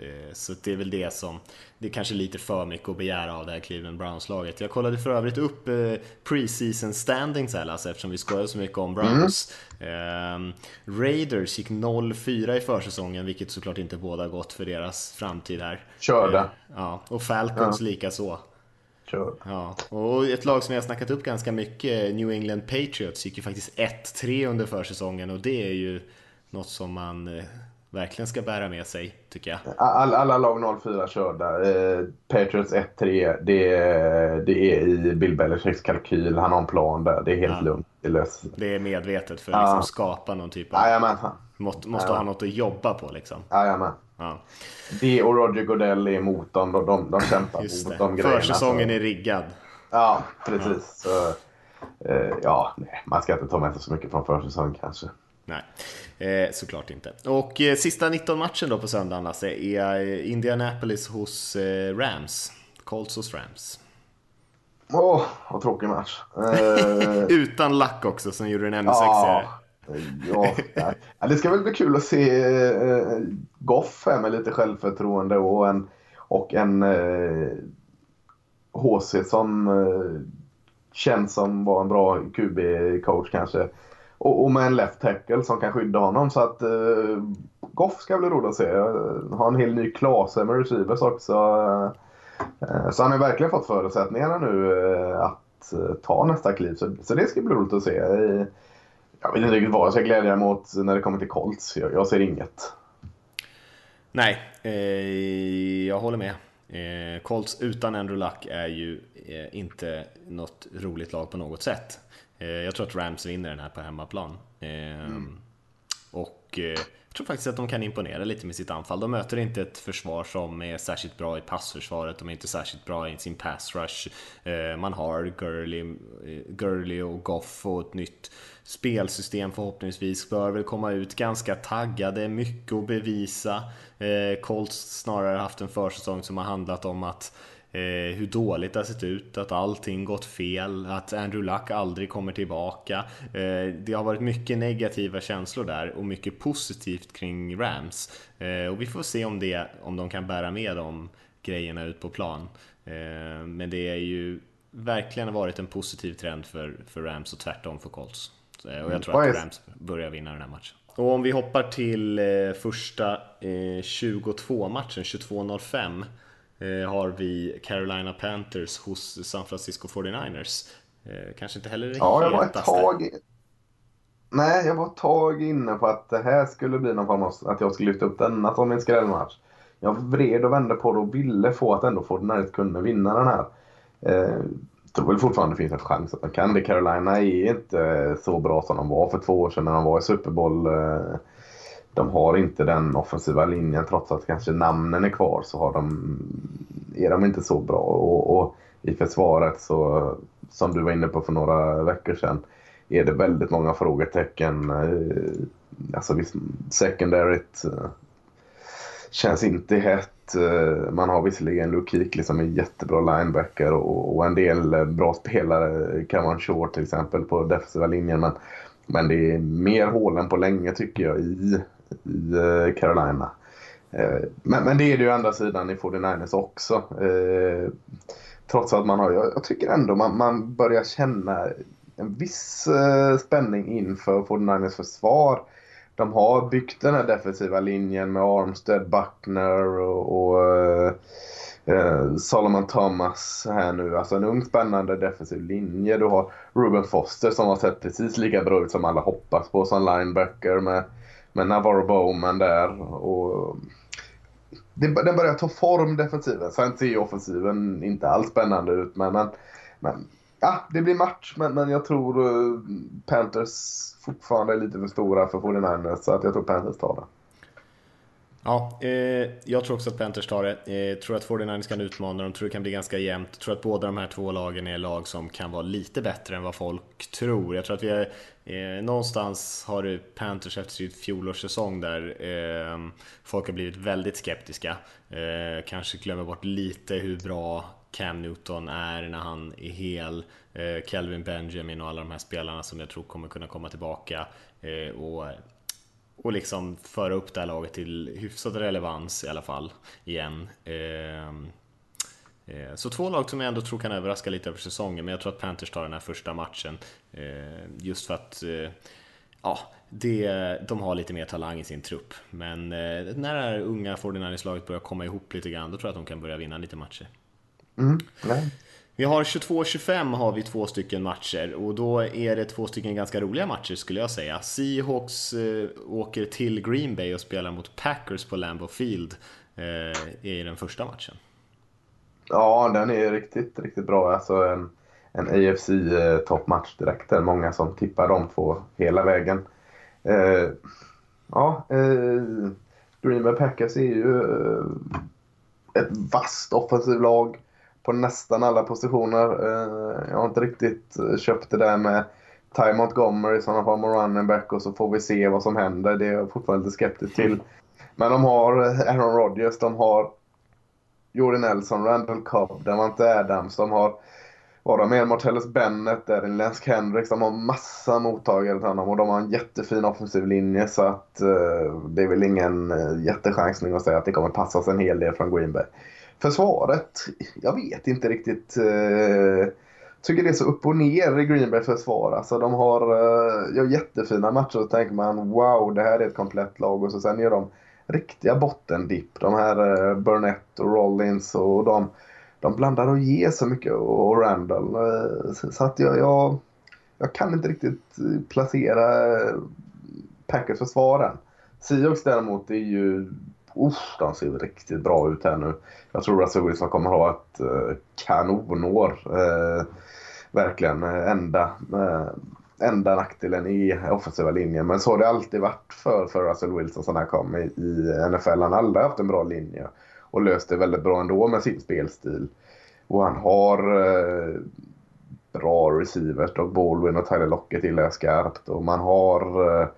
Eh, så det är väl det som, det är kanske lite för mycket att begära av det här Cleveland Browns-laget. Jag kollade för övrigt upp eh, preseason standings här alltså, eftersom vi skojar så mycket om Browns. Mm. Eh, Raiders gick 0-4 i försäsongen, vilket såklart inte båda gott för deras framtid här. Körde. Eh, ja, och Falcons ja. lika så. Ja, och ett lag som jag har snackat upp ganska mycket, New England Patriots, gick ju faktiskt 1-3 under försäsongen och det är ju något som man eh, verkligen ska bära med sig, tycker jag. All, alla lag 04 körda. Eh, Patriots 1-3, det, det är i Bill Belichicks kalkyl. Han har en plan där. Det är helt ja. lugnt. Det, löser. det är medvetet för att ja. liksom skapa någon typ av... Jajamän. Måste, måste ha något att jobba på liksom. Jajamän. Ja. Det och Roger Goodell är motorn. De, de, de kämpar Just mot de grejerna. Försäsongen så. är riggad. Ja, precis. Ja. Så, eh, ja, nej, man ska inte ta med sig så mycket från försäsongen kanske. Nej, eh, såklart inte. Och eh, sista 19 matchen då på söndagen Lasse är eh, Indianapolis hos eh, Rams. Colts hos Rams. Åh, oh, vad tråkig match. Eh, Utan lack också som gjorde den ännu sexigare. Ja, ja, det ska väl bli kul att se eh, Goff här med lite självförtroende och en, och en HC som känns som var en bra QB-coach kanske. Och, och, med en left tackle som kan skydda honom. Så att eh, Goff ska bli roligt att se. Har en hel ny klase med receivers också. Eh, så han har verkligen fått förutsättningarna nu eh, att eh, ta nästa kliv. Så, så det ska bli roligt att se. Eh, jag vet inte riktigt vad jag ska glädja mig åt när det kommer till Colts. Jag, jag ser inget. Nej, eh, jag håller med. Eh, Colts utan Andrew Luck är ju eh, inte något roligt lag på något sätt. Eh, jag tror att Rams vinner den här på hemmaplan. Eh, mm. Och eh, jag tror faktiskt att de kan imponera lite med sitt anfall. De möter inte ett försvar som är särskilt bra i passförsvaret, de är inte särskilt bra i sin pass rush. Eh, man har Gurley, Gurley och Goff och ett nytt spelsystem förhoppningsvis bör väl komma ut ganska taggade, mycket att bevisa. Colts snarare haft en försäsong som har handlat om att eh, hur dåligt det har sett ut, att allting gått fel, att Andrew Luck aldrig kommer tillbaka. Eh, det har varit mycket negativa känslor där och mycket positivt kring Rams. Eh, och vi får se om, det, om de kan bära med de grejerna ut på plan. Eh, men det är ju verkligen varit en positiv trend för, för Rams och tvärtom för Colts. Eh, och jag tror att Rams börjar vinna den här matchen. Och om vi hoppar till eh, första 22-matchen, 22.05 Eh, har vi Carolina Panthers hos San Francisco 49ers. Eh, kanske inte heller det Ja, jag var ett tag... Nej, jag var ett tag inne på att det här skulle bli någon form av... Att jag skulle lyfta upp denna som en skrällmatch. Jag vred och vände på det och ville få att ändå 49ers kunde vinna den här. Eh, tror väl fortfarande det finns en chans att de kan det. Carolina är inte så bra som de var för två år sedan när de var i Super Bowl. De har inte den offensiva linjen trots att kanske namnen är kvar så har de, är de inte så bra. Och, och i försvaret så, som du var inne på för några veckor sedan, är det väldigt många frågetecken. Eh, alltså visst, secondaryt eh, känns inte hett. Eh, man har visserligen Luke Kuechly som är jättebra linebacker och, och en del bra spelare, Cameron Short till exempel på defensiva linjen. Men, men det är mer hål än på länge tycker jag i i eh, Carolina. Eh, men, men, det är det ju andra sidan i 49ers också. Eh, trots att man har, jag, tycker ändå man, man börjar känna en viss spänning inför 49ers försvar. de har byggt den här defensiva linjen med Armstead, Buckner och, och eh, Solomon Thomas här nu. Alltså en ung spännande defensiv linje. Du har Ruben Foster som har sett precis lika bra ut som alla hoppas på som linebacker med, med Navarro Bowman där. Och den börjar ta form defensiven. Sen ser offensiven inte alls spännande ut men, men, men ja, det blir match men, men jag tror eh, Panthers fortfarande är lite för stora för 49ers så att jag tror Panthers tar det. Ja, eh, jag tror också att Panthers tar det. Eh, tror att 49ers kan utmana dem, tror det kan bli ganska jämnt. Tror att båda de här två lagen är lag som kan vara lite bättre än vad folk tror. Jag tror att vi är, eh, någonstans har du Panthers efter sin fjolårssäsong där eh, folk har blivit väldigt skeptiska. Eh, kanske glömmer bort lite hur bra Cam Newton är när han är hel. Eh, Kelvin Benjamin och alla de här spelarna som jag tror kommer kunna komma tillbaka. Eh, och och liksom föra upp det här laget till hyfsad relevans i alla fall igen. Ehm, eh, så två lag som jag ändå tror kan överraska lite över säsongen, men jag tror att Panthers tar den här första matchen. Eh, just för att eh, ja, det, de har lite mer talang i sin trupp. Men när det här unga 49ers-laget börjar komma ihop lite grann, då tror jag att de kan börja vinna lite matcher. Mm, vi har 22-25 har vi två stycken matcher och då är det två stycken ganska roliga matcher skulle jag säga. Seahawks eh, åker till Green Bay och spelar mot Packers på Lambeau Field eh, i den första matchen. Ja, den är riktigt, riktigt bra. Alltså en, en AFC eh, toppmatch direkt. Det är många som tippar de två hela vägen. Eh, ja, eh, Green Bay Packers är ju eh, ett vasst offensivt lag på nästan alla positioner. Eh, jag har inte riktigt köpt det där med Ty Montgomery som har med running back och så får vi se vad som händer. Det är jag fortfarande lite skeptisk till. Men de har eh, Aaron Rodgers, de har Jordan Nelson, Randall Cobb, Davante Adams, de har vad de mer, Martellus Bennett, där Lensk Hendrix, de har massa mottagare till honom och de har en jättefin offensiv linje så att eh, det är väl ingen jättechansning att säga att det kommer passas en hel del från Green Bay. Försvaret, jag vet inte riktigt. Eh, tycker det är så upp och ner i Green Bay försvar. Alltså de har eh, gör jättefina matcher och så tänker man wow det här är ett komplett lag och så sen gör de riktiga bottendipp. De här eh, Burnett och Rollins och de, de blandar och ger så mycket och Randall. Eh, så att jag, jag, jag kan inte riktigt eh, placera eh, Packers försvar än. Seahawks däremot är ju usch, de ser riktigt bra ut här nu. Jag tror att Wilson kommer ha ett eh, kanonår. Eh, verkligen enda, eh, enda eh, nackdelen i offensiva linjen. Men så har det alltid varit för, för Russell Wilson sedan han kom i, i NFL. Han har aldrig haft en bra linje och löst det väldigt bra ändå med sin spelstil. Och han har eh, bra receivers. Doug Baldwin och Tyler Lockett gillar jag skarpt. Och man har eh,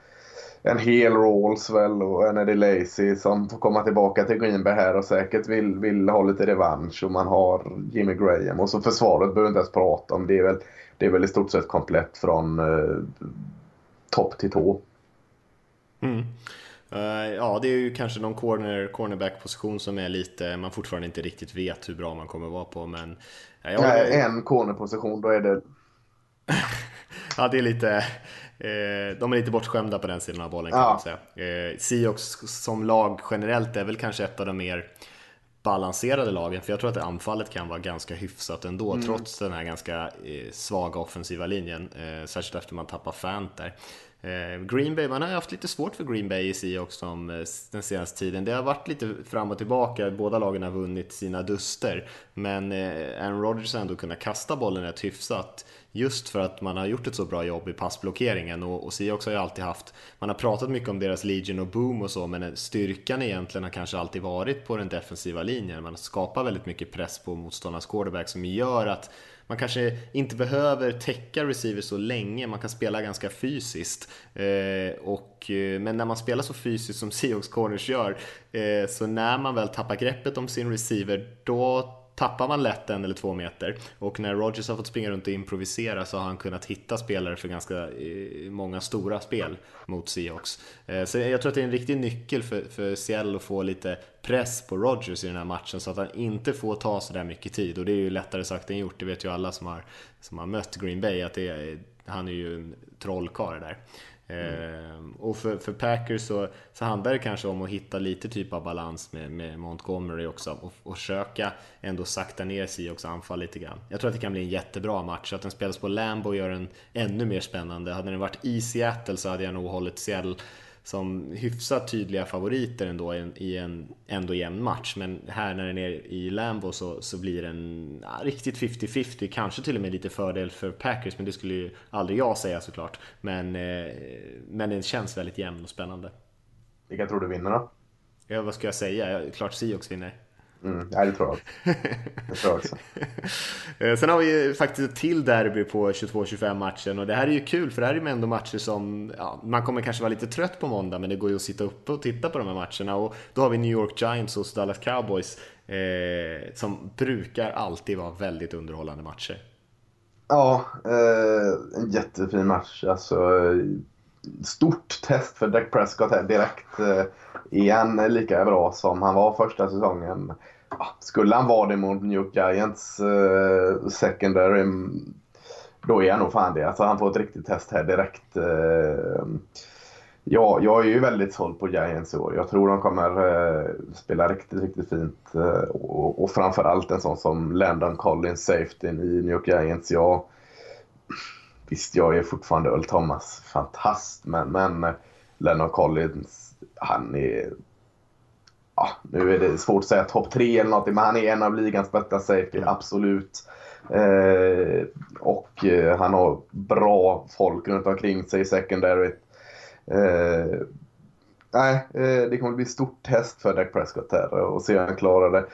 en hel Rawlswell och en Eddie Lacy som får komma tillbaka till Green Bay här och säkert vill, vill ha lite revansch. Och man har Jimmy Graham och så försvaret behöver inte ens prata om. Det är väl, det är väl i stort sett komplett från eh, topp till tå. Mm. Uh, ja, det är ju kanske någon corner, cornerback-position som är lite, man fortfarande inte riktigt vet hur bra man kommer vara på, men... Uh, Nej, en cornerposition, då är det... ja, det är lite... Eh, de är lite bortskämda på den sidan av bollen kan ja. man säga. Eh, Seahawks som lag generellt är väl kanske ett av de mer balanserade lagen, för jag tror att anfallet kan vara ganska hyfsat ändå, mm. trots den här ganska eh, svaga offensiva linjen, eh, särskilt efter man tappar Fant där. Green Bay, man har haft lite svårt för Green Bay i Seahawks som, den senaste tiden. Det har varit lite fram och tillbaka, båda lagen har vunnit sina duster. Men Aaron Rodgers har ändå kunnat kasta bollen rätt hyfsat. Just för att man har gjort ett så bra jobb i passblockeringen och, och Seahawks har ju alltid haft, man har pratat mycket om deras Legion och Boom och så, men styrkan egentligen har kanske alltid varit på den defensiva linjen. Man skapar väldigt mycket press på motståndarnas quarterback som gör att man kanske inte behöver täcka receivers så länge, man kan spela ganska fysiskt. Eh, och, eh, men när man spelar så fysiskt som Seahawks corners gör, eh, så när man väl tappar greppet om sin receiver, då tappar man lätt en eller två meter och när Rogers har fått springa runt och improvisera så har han kunnat hitta spelare för ganska eh, många stora spel mot Seahawks. Eh, så jag tror att det är en riktig nyckel för, för Seattle att få lite press på Rogers i den här matchen så att han inte får ta så där mycket tid och det är ju lättare sagt än gjort, det vet ju alla som har, som har mött Green Bay att det är, han är ju en trollkarl där. Mm. och för, för Packers så, så handlar det kanske om att hitta lite typ av balans med, med Montgomery också och, och försöka ändå sakta ner sig också anfall lite grann. Jag tror att det kan bli en jättebra match, att den spelas på Lambo gör den ännu mer spännande. Hade den varit i Seattle så hade jag nog hållit Seattle som hyfsat tydliga favoriter ändå i en ändå jämn match. Men här när den är i Lambo så, så blir den ja, riktigt 50-50, kanske till och med lite fördel för Packers, men det skulle ju aldrig jag säga såklart. Men, eh, men den känns väldigt jämn och spännande. Vilka tror du vinner då? Ja, vad ska jag säga? Klart Seahawks vinner. Mm, ja, det tror jag Det tror jag också. Eh, sen har vi ju faktiskt ett till derby på 22-25 matchen och det här är ju kul för det här är ju ändå matcher som, ja, man kommer kanske vara lite trött på måndag men det går ju att sitta uppe och titta på de här matcherna och då har vi New York Giants och Dallas Cowboys eh, som brukar alltid vara väldigt underhållande matcher. Ja, eh, en jättefin match. Alltså, stort test för Dak Prescott här direkt. Eh, igen lika bra som han var första säsongen skulle han vara det mot New York Giants eh, secondary, mm, då är han nog fan det. Alltså han får ett riktigt test här direkt. Eh, ja, jag är ju väldigt såld på Giants i år. Jag tror de kommer eh, spela riktigt, riktigt fint. Eh, och, och framförallt en sån som Landon Collins, safety i New York Giants. Jag, visst, jag är fortfarande Earl Thomas, fantast, men, men eh, Landon Collins, han är ja, nu är det svårt att säga topp tre eller något, men han är en av ligans bästa safety, absolut. Eh, och eh, han har bra folk runt omkring sig i secondary. Eh, nej, eh, det kommer bli stort test för Dak Prescott här och se om han klarar det.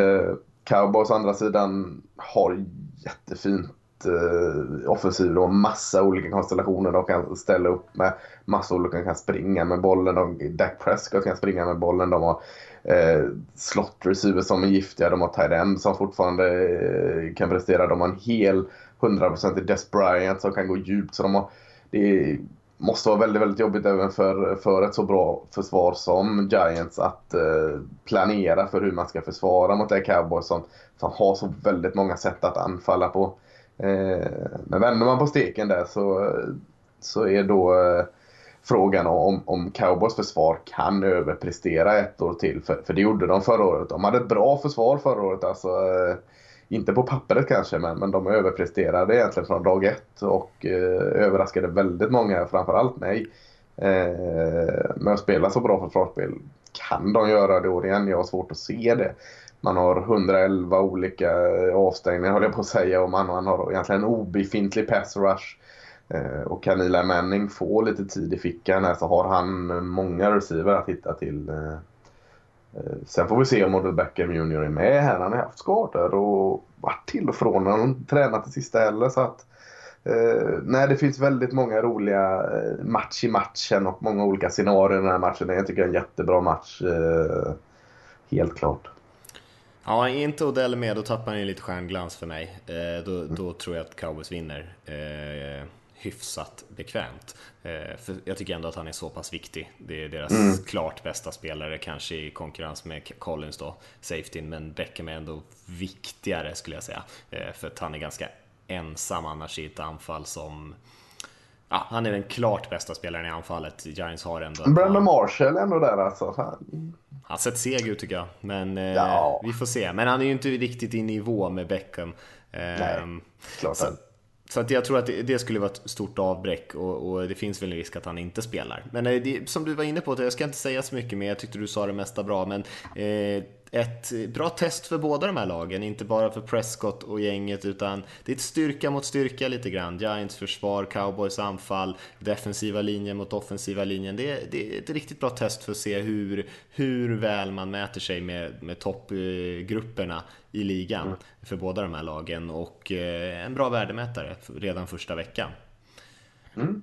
Eh, Cowboys å andra sidan har jättefint eh, offensiv och massa olika konstellationer. De kan ställa upp med massa olika, kan springa med bollen. De, Dak Prescott kan springa med bollen. De har eh, slot receivers som är giftiga. De har tight end som fortfarande eh, kan prestera. De har en hel 100% Des Bryant som kan gå djupt. Så de har, det måste vara väldigt, väldigt jobbigt även för, för ett så bra försvar som Giants att eh, planera för hur man ska försvara mot det Cowboys som, som har så väldigt många sätt att anfalla på. Eh, men vänder man på steken där så, så är då eh, frågan om, om Cowboys försvar kan överprestera ett år till. För, för det gjorde de förra året. De hade ett bra försvar förra året. Alltså, eh, inte på pappret kanske, men, men de överpresterade egentligen från dag ett och eh, överraskade väldigt många, framförallt mig. Eh, med att spela så bra försvarsspel. Kan de göra det år igen? Jag har svårt att se det. Man har 111 olika eh, avstängningar höll jag på att säga och man, man har egentligen en obefintlig pass rush. Eh, och kan Eli Manning få lite tid i fickan här så har han många receiver att hitta till. Eh, eh, sen får vi se om Odell Beckham Jr är med här. Han har haft skador och varit till och från. Han har inte tränat det sista heller. Så att, eh, nej, det finns väldigt många roliga match i matchen och många olika scenarier i den här matchen. Jag tycker det är en jättebra match. Eh, helt klart. Ja, är inte Odell med då tappar han ju lite stjärnglans för mig. Eh, då, då tror jag att Cowboys vinner. Eh, hyfsat bekvämt. Eh, för jag tycker ändå att han är så pass viktig. Det är deras mm. klart bästa spelare, kanske i konkurrens med Collins då, safety, men Beckham är ändå viktigare skulle jag säga. Eh, för att han är ganska ensam annars i ett anfall som Ja, han är den klart bästa spelaren i anfallet. Giants har ändå... Brandon Marshall är ändå där alltså. Han sett seg ut tycker jag, men eh, ja. vi får se. Men han är ju inte riktigt i nivå med Beckham. Nej, ehm, klart så, så att jag tror att det, skulle vara ett stort avbräck och, och, det finns väl en risk att han inte spelar. Men eh, det, som du var inne på, jag ska inte säga så mycket mer, jag tyckte du sa det mesta bra, men eh, ett bra test för båda de här lagen, inte bara för Prescott och gänget utan det är ett styrka mot styrka lite grann. Giants försvar, Cowboys anfall, defensiva linjen mot offensiva linjen. Det är, det är ett riktigt bra test för att se hur, hur väl man mäter sig med, med toppgrupperna i ligan mm. för båda de här lagen och eh, en bra värdemätare redan första veckan. Mm.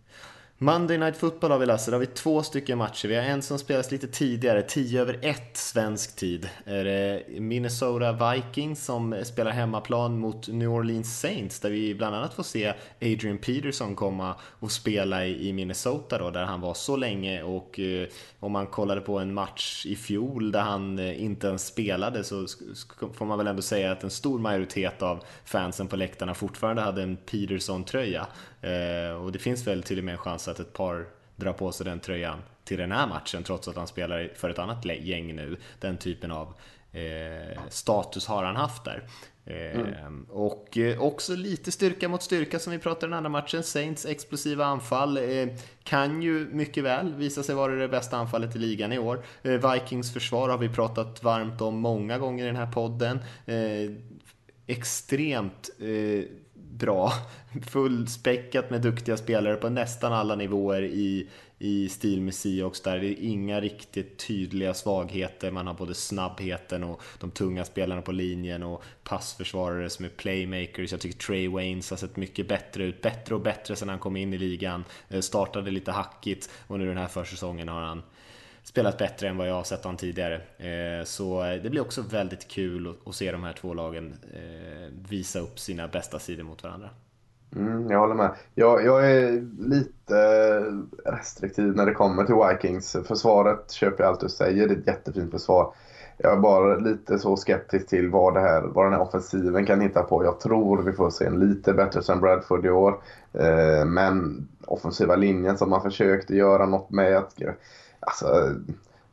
Monday Night Football har vi Lasse, där har vi två stycken matcher. Vi har en som spelas lite tidigare, 10 över 1 svensk tid. Är det Minnesota Vikings som spelar hemmaplan mot New Orleans Saints där vi bland annat får se Adrian Peterson komma och spela i Minnesota då, där han var så länge och eh, om man kollade på en match i fjol där han eh, inte ens spelade så får man väl ändå säga att en stor majoritet av fansen på läktarna fortfarande hade en Peterson-tröja. Eh, och det finns väl till och med en chans att ett par dra på sig den tröjan till den här matchen trots att han spelar för ett annat gäng nu. Den typen av eh, status har han haft där. Mm. Och eh, också lite styrka mot styrka som vi pratade den andra matchen. Saints explosiva anfall eh, kan ju mycket väl visa sig vara det bästa anfallet i ligan i år. Vikings försvar har vi pratat varmt om många gånger i den här podden. Extremt bra, fullspäckat med duktiga spelare på nästan alla nivåer i i stil med Seahawks där. Det är inga riktigt tydliga svagheter. Man har både snabbheten och de tunga spelarna på linjen och passförsvarare som är playmakers. Jag tycker Trey Waynes har sett mycket bättre ut. Bättre och bättre sedan han kom in i ligan. Eh, startade lite hackigt och nu den här försäsongen har han spelat bättre än vad jag har sett honom tidigare. Eh, så det blir också väldigt kul att se de här två lagen eh, visa upp sina bästa sidor mot varandra. Mm, jag håller med. Jag, jag, är lite eh, restriktiv när det kommer till Vikings. Försvaret köper jag allt du säger. Det är ett jättefint försvar. Jag är bara lite så skeptisk till vad, det här, vad den här offensiven kan hitta på. Jag tror vi får se en lite bättre Sam Bradford i år. Men offensiva linjen som man försökte göra något med. Att, alltså,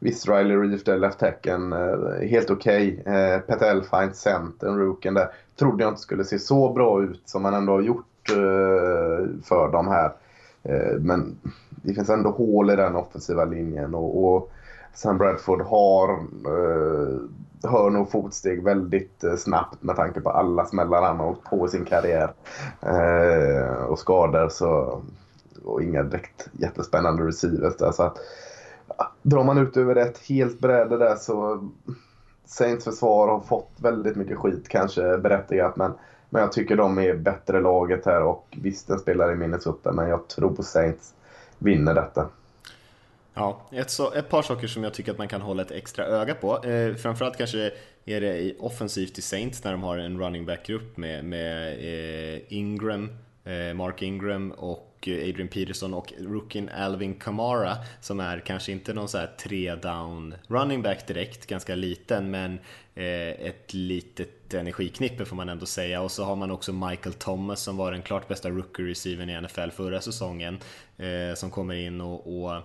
Visst, Riley Reef där, left tacken, eh, helt okej. Okay. Eh, Pet Elfine, centern, rooken där. Trodde jag inte skulle se så bra ut som man ändå har gjort Eh, för dem här. Eh, men det finns ändå hål i den offensiva linjen och, och Sam Bradford har eh, hör nog fotsteg väldigt eh, snabbt med tanke på alla smällar han har åkt på i sin karriär. Eh, och skador så, och inga direkt jättespännande receivers där. Så att, drar man ut över ett helt bräde där så Saints försvar har fått väldigt mycket skit, kanske berättigat, men men jag tycker de är bättre laget här och visst den spelar i Minnesota men jag tror på Saints vinner detta. Ja, ett, så, ett par saker som jag tycker att man kan hålla ett extra öga på. Eh, framförallt kanske är det offensivt i Saints när de har en running back-grupp med, med eh, Ingram, Eh, Mark Ingram och eh, Adrian Peterson och rookien Alvin Kamara som är kanske inte någon så här tre down running back direkt, ganska liten men eh, ett litet energiknippe får man ändå säga. Och så har man också Michael Thomas som var den klart bästa rookie receivern i NFL förra säsongen som kommer in och, och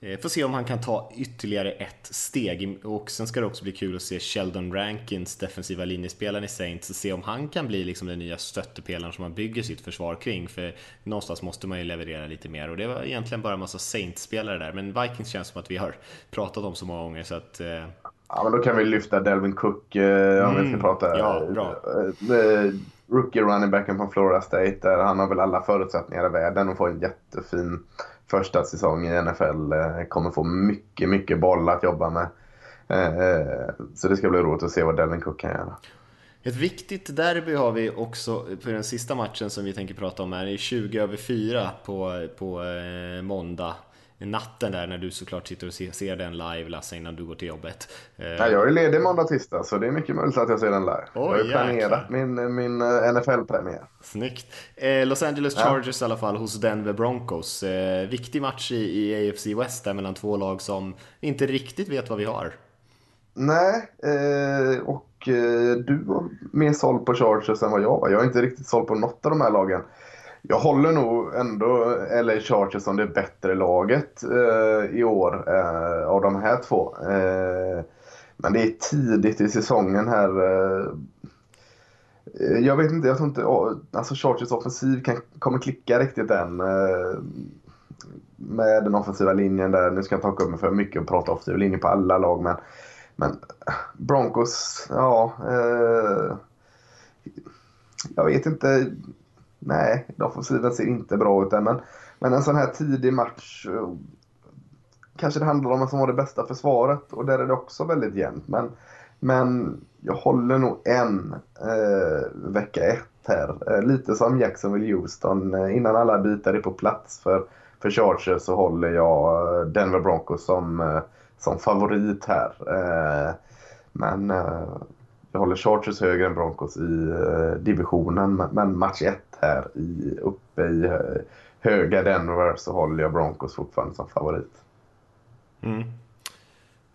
får se om han kan ta ytterligare ett steg och sen ska det också bli kul att se Sheldon Rankins, defensiva linjespelaren i Saints, och se om han kan bli liksom den nya stöttepelaren som man bygger sitt försvar kring. För någonstans måste man ju leverera lite mer och det var egentligen bara en massa Saints-spelare där. Men Vikings känns som att vi har pratat om så många gånger så att... Eh... Ja, men då kan vi lyfta Delvin Cook eh, om mm. vi ska mm. prata. Ja, bra. Eh, rookie running backen från Florida State, där han har väl alla förutsättningar i världen att få en jättefin första säsong i NFL. Eh, kommer få mycket, mycket boll att jobba med. Eh, eh, så det ska bli roligt att se vad Delvin Cook kan göra. Ett viktigt derby har vi också på den sista matchen som vi tänker prata om här. Det är 20 över 4 på, på måndag natten där när du såklart sitter och ser, ser den live Lasse innan du går till jobbet. Eh, ja, jag är ledig måndag tisdag så det är mycket möjligt att jag ser den live. Oh, jag har ju planerat min, min eh, NFL-premiär. Snyggt. Eh, Los Angeles Chargers ja. i alla fall hos Denver Broncos. Eh, viktig match i, i AFC West där mellan två lag som inte riktigt vet vad vi har. Nej, eh, och eh, du var mer såld på Chargers än vad jag var. Jag är inte riktigt såld på något av de här lagen jag håller nog ändå LA Chargers som det bättre laget eh, i år eh, av de här två. Eh, men det är tidigt i säsongen här. Eh, eh jag vet inte, jag tror inte alltså Chargers offensiv kan, kommer klicka riktigt än. Eh, med den offensiva linjen där. Nu ska jag inte haka upp mig för mycket och prata offensiv linje på alla lag men, men Broncos, ja. Eh, jag vet inte nej, offensiven ser inte bra ut än. Men, men en sån här tidig match eh, kanske det handlar om vem som har det bästa försvaret och där är det också väldigt jämnt. Men, men jag håller nog en eh, vecka ett här. Eh, lite som Jacksonville Houston. Eh, innan alla bitar är på plats för, för Chargers så håller jag eh, Denver Broncos som, eh, som favorit här. Eh, men jag håller Chargers högre än Broncos i eh, divisionen. Men match 1 här i, uppe i eh, höga Denver så håller jag Broncos fortfarande som favorit. Mm.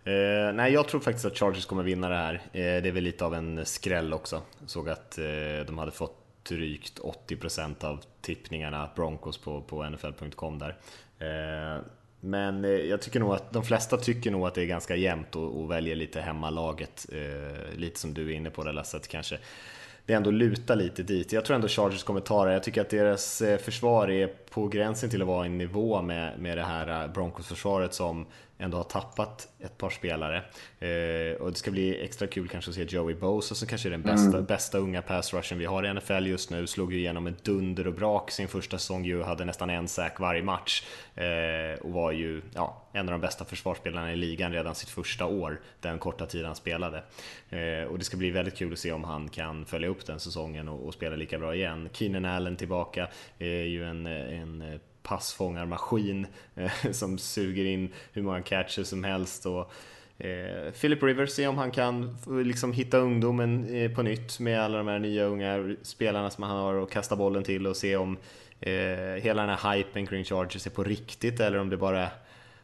Eh, nej, jag tror faktiskt att Chargers kommer vinna det här. Eh, det är väl lite av en skräll också. Jag såg att eh, de hade fått drygt 80% av tippningarna Broncos på, på NFL.com där. Eh, men eh, jag tycker nog att de flesta tycker nog att det är ganska jämnt och, och väljer lite hemmalaget. Eh, lite som du är inne på det Lasse, att kanske det ändå lutar lite dit. Jag tror ändå Chargers kommer ta det. Jag tycker att deras eh, försvar är på gränsen till att vara i nivå med, med det här eh, Broncos-försvaret som ändå har tappat ett par spelare. Eh, och det ska bli extra kul kanske att se Joey Bosa som kanske är den bästa, mm. bästa unga pass rushen vi har i NFL just nu. Slog ju igenom en dunder och brak sin första säsong ju, hade nästan en sack varje match. Eh, och var ju ja, en av de bästa försvarsspelarna i ligan redan sitt första år, den korta tid han spelade. Eh, och det ska bli väldigt kul att se om han kan följa upp den säsongen och, och spela lika bra igen. Keenan Allen tillbaka är ju en, en passfångarmaskin eh, som suger in hur många catches som helst. Och, eh, Philip Rivers, se om han kan liksom hitta ungdomen eh, på nytt med alla de här nya unga spelarna som han har att kasta bollen till och se om eh, hela den här hypen kring Chargers är på riktigt eller om det bara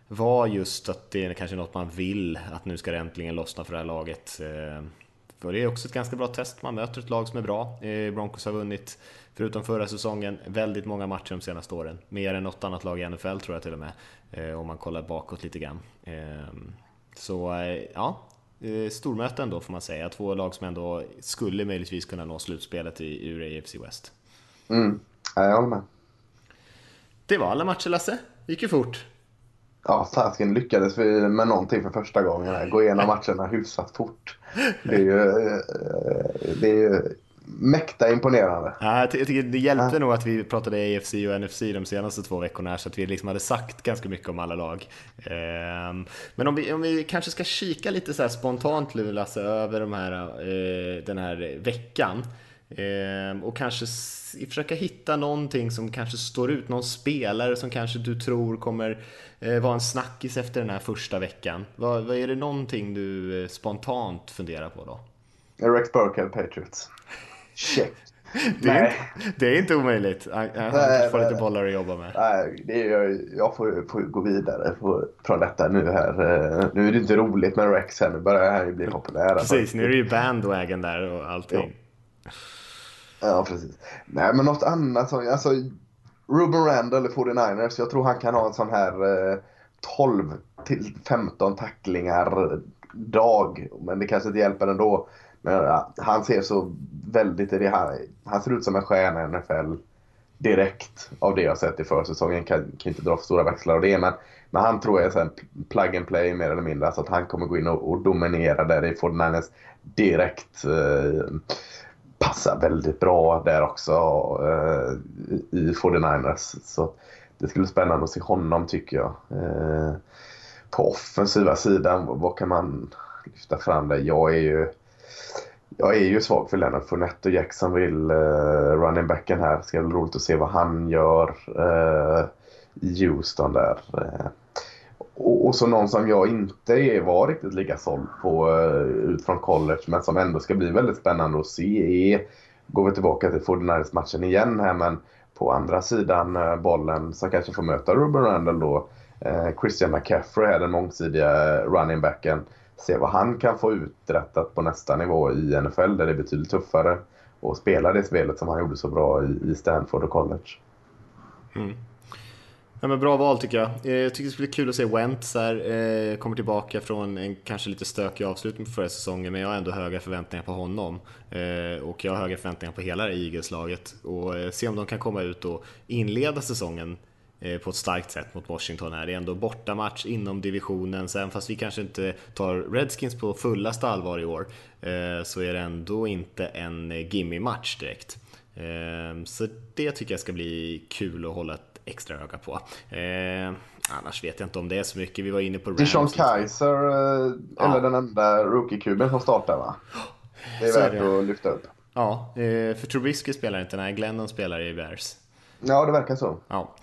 var just att det är kanske något man vill, att nu ska det äntligen lossna för det här laget. Eh, för det är också ett ganska bra test, man möter ett lag som är bra. Broncos har vunnit förutom förra säsongen, väldigt många matcher de senaste åren. Mer än något annat lag i NFL tror jag till och med, eh, om man kollar bakåt lite grann. Ehm, så eh, ja, eh, stormöten då får man säga. Två lag som ändå skulle möjligtvis kunna nå slutspelet i, ur AFC West. Mm, jag håller med. Det var alla matcher Lasse, gick ju fort. Ja, Saskin lyckades vi med någonting för första gången. Gå igenom matcherna hyfsat fort. Det är ju, det är ju mäkta imponerande. Ja, jag tycker det hjälpte ja. nog att vi pratade AFC och NFC de senaste två veckorna så att vi liksom hade sagt ganska mycket om alla lag. Ehm, men om vi, om vi kanske ska kika lite så spontant Lasse över de här, eh, den här veckan ehm, och kanske försöka hitta någonting som kanske står ut, någon spelare som kanske du tror kommer eh, vara en snackis efter den här första veckan. Vad, vad är det någonting du eh, spontant funderar på då? Rex Burkhead Patriots. Check. Det är, inte, det är, inte, omöjligt. Han, han får lite bollar att jobba med. Nej, det är, jag får, får gå vidare från detta nu här. Eh, nu är det inte roligt med Rex här. Nu börjar han ju bli populär. Precis, nu är det ju bandwagon där och allting. Ja, ja precis. Nej, men något annat som... Alltså, Ruben Randall i 49ers. Jag tror han kan ha en sån här 12 till 15 tacklingar dag. Men det kanske inte hjälper ändå. Men han ser så väldigt... Det, Han, han ser ut som en stjärna i NFL direkt av det jag sett i försäsongen. Kan, kan inte dra för stora växlar av det. Men, men han tror jag är en plug and play mer eller mindre. Så att han kommer gå in och, och dominera där i 49ers direkt. Eh, passar väldigt bra där också eh, i 49ers. Så det skulle bli spännande att se honom tycker jag. Eh, på offensiva sidan, vad kan man lyfta fram där? Jag är ju jag är ju svag för Leonard Fournette och Jacksonville, uh, eh, running backen här. Det ska bli roligt att se vad han gör uh, i Houston där. Uh, och, och, så någon som jag inte var riktigt lika såld på uh, ut från college men som ändå ska bli väldigt spännande att se är, går vi tillbaka till 49 matchen igen här men på andra sidan bollen som kanske får möta Ruben Randall då. Christian McCaffrey är den mångsidiga running backen se vad han kan få uträttat på nästa nivå i NFL där det är betydligt tuffare och spela det spelet som han gjorde så bra i Stanford och college. Mm. Ja, men bra val tycker jag. Eh, jag tycker det skulle bli kul att se Wentz här, eh, kommer tillbaka från en kanske lite stökig avslutning på förra säsongen, men jag har ändå höga förväntningar på honom. Eh, och jag har höga förväntningar på hela Eagles-laget. Och se om de kan komma ut och inleda säsongen på ett starkt sätt mot Washington här. Det är ändå bortamatch inom divisionen, så även fast vi kanske inte tar Redskins på fullaste allvar i år eh, så är det ändå inte en gimme-match direkt. Eh, så det tycker jag ska bli kul att hålla ett extra öga på. Annars vet jag inte om det är så mycket. Vi var inne på Rams. Sean Kaiser, ja. eller den enda rookie-kuben som startar va? Det är värt att lyfta upp. Ja, för Trubisky spelar inte, nej Glennon spelar i Bears. Ja, det verkar så. Ja.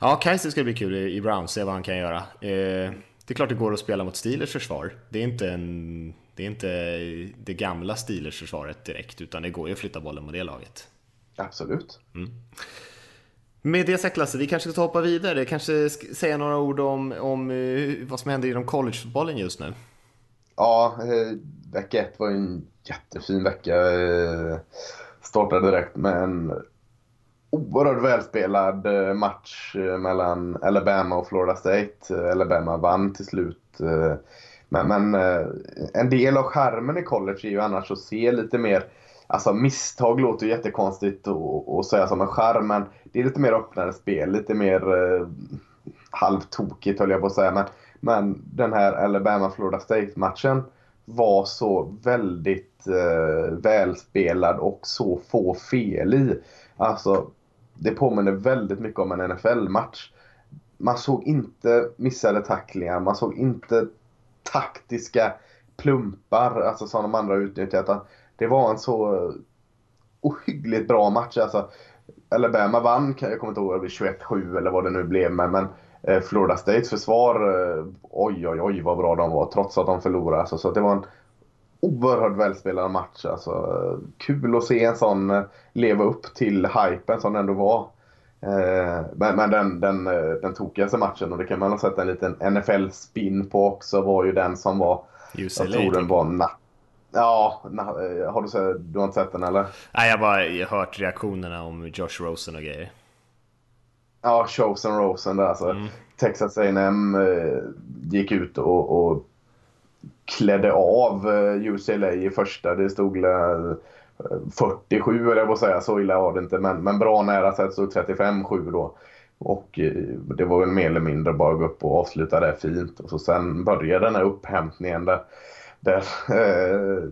Ja, Kaiser ska bli kul i Browns, se vad han kan göra. Eh, det är klart det går att spela mot Steelers försvar. Det är inte, en, det, är inte det gamla Steelers försvaret direkt, utan det går ju att flytta bollen mot det laget. Absolut. Mm. Med det sagt Lasse, vi kanske ska hoppa vidare, kanske säga några ord om, om eh, vad som händer inom collegefotbollen just nu. Ja, eh, vecka ett var en jättefin vecka. startade direkt med en oerhört välspelad eh, match eh, mellan Alabama och Florida State. Eh, Alabama vann till slut. Men, men en del av skärmen i college är ju annars att se lite mer Alltså misstag låter ju jättekonstigt att säga som en skärm men det är lite mer öppnare spel, lite mer eh, halvtokigt höll jag på att säga. Men, men den här Alabama-Florida State-matchen var så väldigt eh, välspelad och så få fel i. Alltså, det påminner väldigt mycket om en NFL-match. Man såg inte missade tacklingar, man såg inte taktiska plumpar alltså som de andra utnyttjat. Det var en så ohyggligt bra match. Alltså, Alabama vann, jag kommer inte ihåg, 21-7 eller vad det nu blev. Men, men eh, Florida States försvar, eh, oj oj oj vad bra de var trots att de förlorade. Alltså, så det var en oerhört välspelad match. Alltså, kul att se en sån eh, leva upp till hypen som den ändå var. Men, men den, den, den tokigaste matchen, och det kan man ha sett en liten NFL-spin på också, var ju den som var... UCLA, jag tror den var natt Ja, har du, sett, du har inte sett den eller? Nej, jag har bara hört reaktionerna om Josh Rosen och grejer. Ja, Chosen Rosen där alltså. Mm. Texas A&M eh, gick ut och, och klädde av eh, UCLA i första. Det stod eh, 47 eller jag att säga, så illa var det inte. Men, men bra nära så det stod 35-7 då. Och eh, det var väl mer eller mindre bara att gå upp och avsluta det fint. Och så sen började den här upphämtningen där, där eh,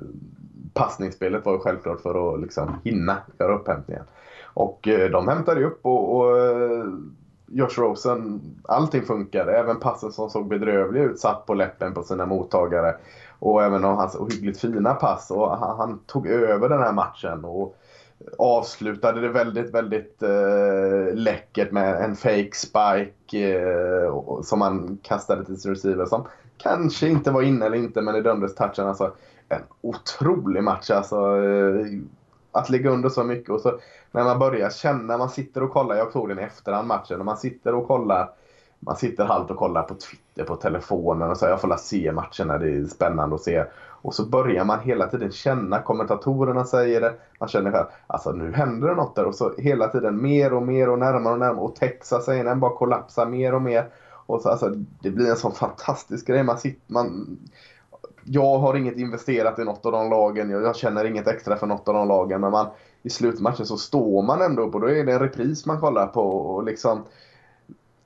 passningsspelet var ju självklart för att liksom hinna göra upphämtningen. Och eh, de hämtade upp och, och Josh Rosen, allting funkade. Även passen som såg bedrövliga ut satt på läppen på sina mottagare. Och även om hans ohyggligt fina pass. Och han, han, tog över den här matchen. Och avslutade det väldigt, väldigt eh, läckert med en fake spike eh, som han kastade till sin receiver. Som kanske inte var inne eller inte, men det dömdes touchen. Alltså, en otrolig match. Alltså, eh, att ligga under så mycket och så när man börjar känna, man sitter och kollar, jag tog den i efterhand matchen, och man sitter och kollar man sitter halvt och kollar på Twitter på telefonen och så. jag får la se matcherna, det är spännande att se. Och så börjar man hela tiden känna, kommentatorerna säger det, man känner själv, alltså nu händer det något där och så hela tiden mer och mer och närmare och närmare och Texas säger den bara kollapsar mer och mer. Och så, alltså, det blir en sån fantastisk grej. Man sitter, man, jag har inget investerat i något av de lagen, jag, jag känner inget extra för något av de lagen. Men man, i slutmatchen så står man ändå upp och då är det en repris man kollar på. Och liksom,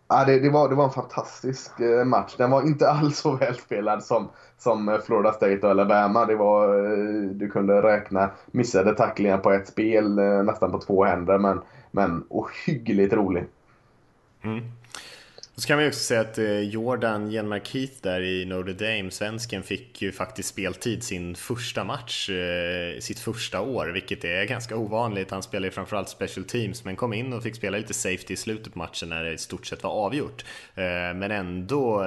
ja, det, det, var, det var en fantastisk eh, match. Den var inte alls så välspelad som, som eh, Florida State och Alabama. Det var, eh, du kunde räkna missade tacklingar på ett spel nästan på två händer. Men, men ohyggligt rolig. Mm. Så kan man ju också säga att eh, Jordan Jenmark Heath där i Notre Dame, svensken, fick ju faktiskt speltid sin första match, eh, sitt första år, vilket är ganska ovanligt. Han spelar ju framförallt special teams, men kom in och fick spela lite safety i slutet på matchen när det i stort sett var avgjort. Eh, men ändå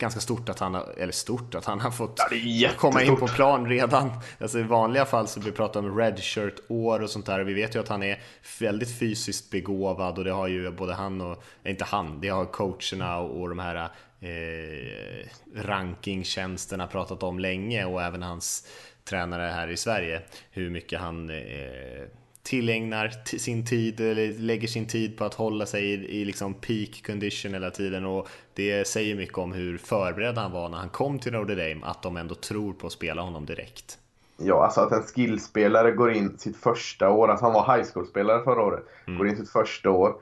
ganska stort att han har, eller stort, att han har fått ja, komma in på plan redan. Alltså I vanliga fall så vi pratar om redshirt-år och sånt där. Vi vet ju att han är väldigt fysiskt begåvad och det har ju både han och, inte han, det har coacherna och, och de här eh, rankingtjänsterna pratat om länge och även hans tränare här i Sverige. Hur mycket han eh, tillägnar sin tid eller lägger sin tid på att hålla sig i, i liksom peak condition hela tiden och det säger mycket om hur förberedd han var när han kom till Notre Dame, att de ändå tror på att spela honom direkt. Ja, alltså att en skillspelare går in sitt första år, alltså han var high school-spelare förra året, mm. går in sitt första år,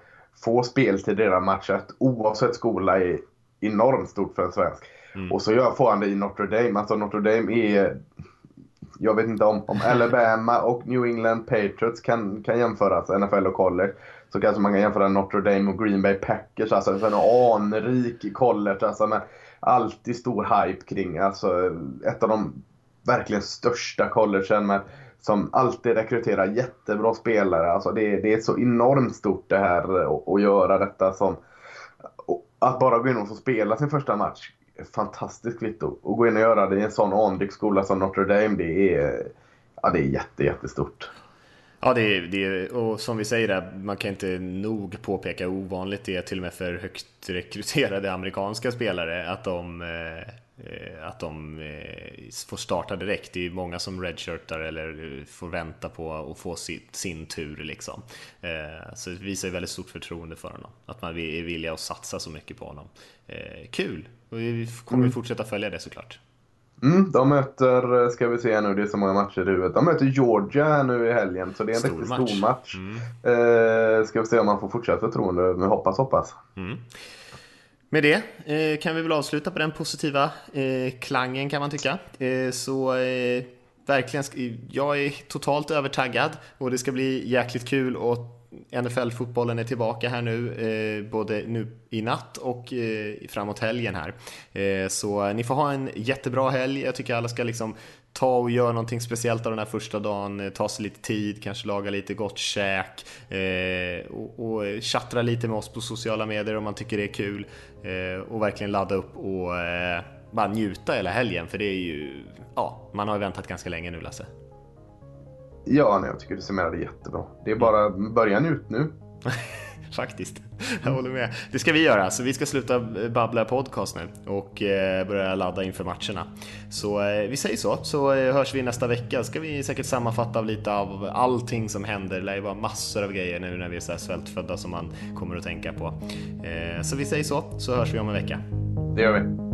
får speltid redan matchat oavsett skola är enormt stort för en svensk. Mm. Och så gör, får han det i Notre Dame, alltså Notre Dame är jag vet inte om, om Alabama och New England Patriots kan, kan jämföras, NFL och college. Så kanske man kan jämföra Notre Dame och Green Bay Packers, alltså en anrik college, alltså med alltid stor hype kring, alltså ett av de verkligen största collegen med som alltid rekryterar jättebra spelare. Alltså det, det är så enormt stort det här att göra detta som... Att bara gå in och få spela sin första match fantastiskt kvitto. Att gå in och göra det i en sån anrik skola som Notre Dame, det är, ja, det är jätte, jättestort. Ja, det är, det är, och som vi säger där, man kan inte nog påpeka hur ovanligt det är till och med för högt rekryterade amerikanska spelare att de, eh, att de eh, får starta direkt. Det är många som redshirtar eller får vänta på att få sin, sin tur liksom. Så det visar väldigt stort förtroende för honom. Att man är villig att satsa så mycket på honom. Kul! Och vi kommer mm. fortsätta följa det såklart. Mm, de möter, ska vi se nu, det är så många matcher i huvudet. De möter Georgia nu i helgen, så det är en stor riktigt match. stor match. Mm. Eh, ska vi se om man får fortsatt förtroende, men hoppas, hoppas. Mm. Med det eh, kan vi väl avsluta på den positiva eh, klangen kan man tycka. Eh, så eh, verkligen, jag är totalt övertaggad och det ska bli jäkligt kul och NFL-fotbollen är tillbaka här nu, eh, både nu i natt och eh, framåt helgen här. Eh, så eh, ni får ha en jättebra helg. Jag tycker alla ska liksom ta och göra någonting speciellt av den här första dagen, eh, ta sig lite tid, kanske laga lite gott käk eh, och, och chattra lite med oss på sociala medier om man tycker det är kul eh, och verkligen ladda upp och bara njuta hela helgen för det är ju, ja, man har ju väntat ganska länge nu Lasse. Ja, nej, jag tycker du summerade jättebra. Det är bara börja njut nu. Faktiskt, jag håller med. Det ska vi göra, så vi ska sluta eh, babbla podcast nu och eh, börja ladda inför matcherna. Så eh, vi säger så, så hörs vi nästa vecka. Ska vi säkert sammanfatta lite av allting som händer. Det lär ju vara massor av grejer nu när vi är så här svältfödda som man kommer att tänka på. Så vi säger så, så hörs vi om en vecka. Det gör vi.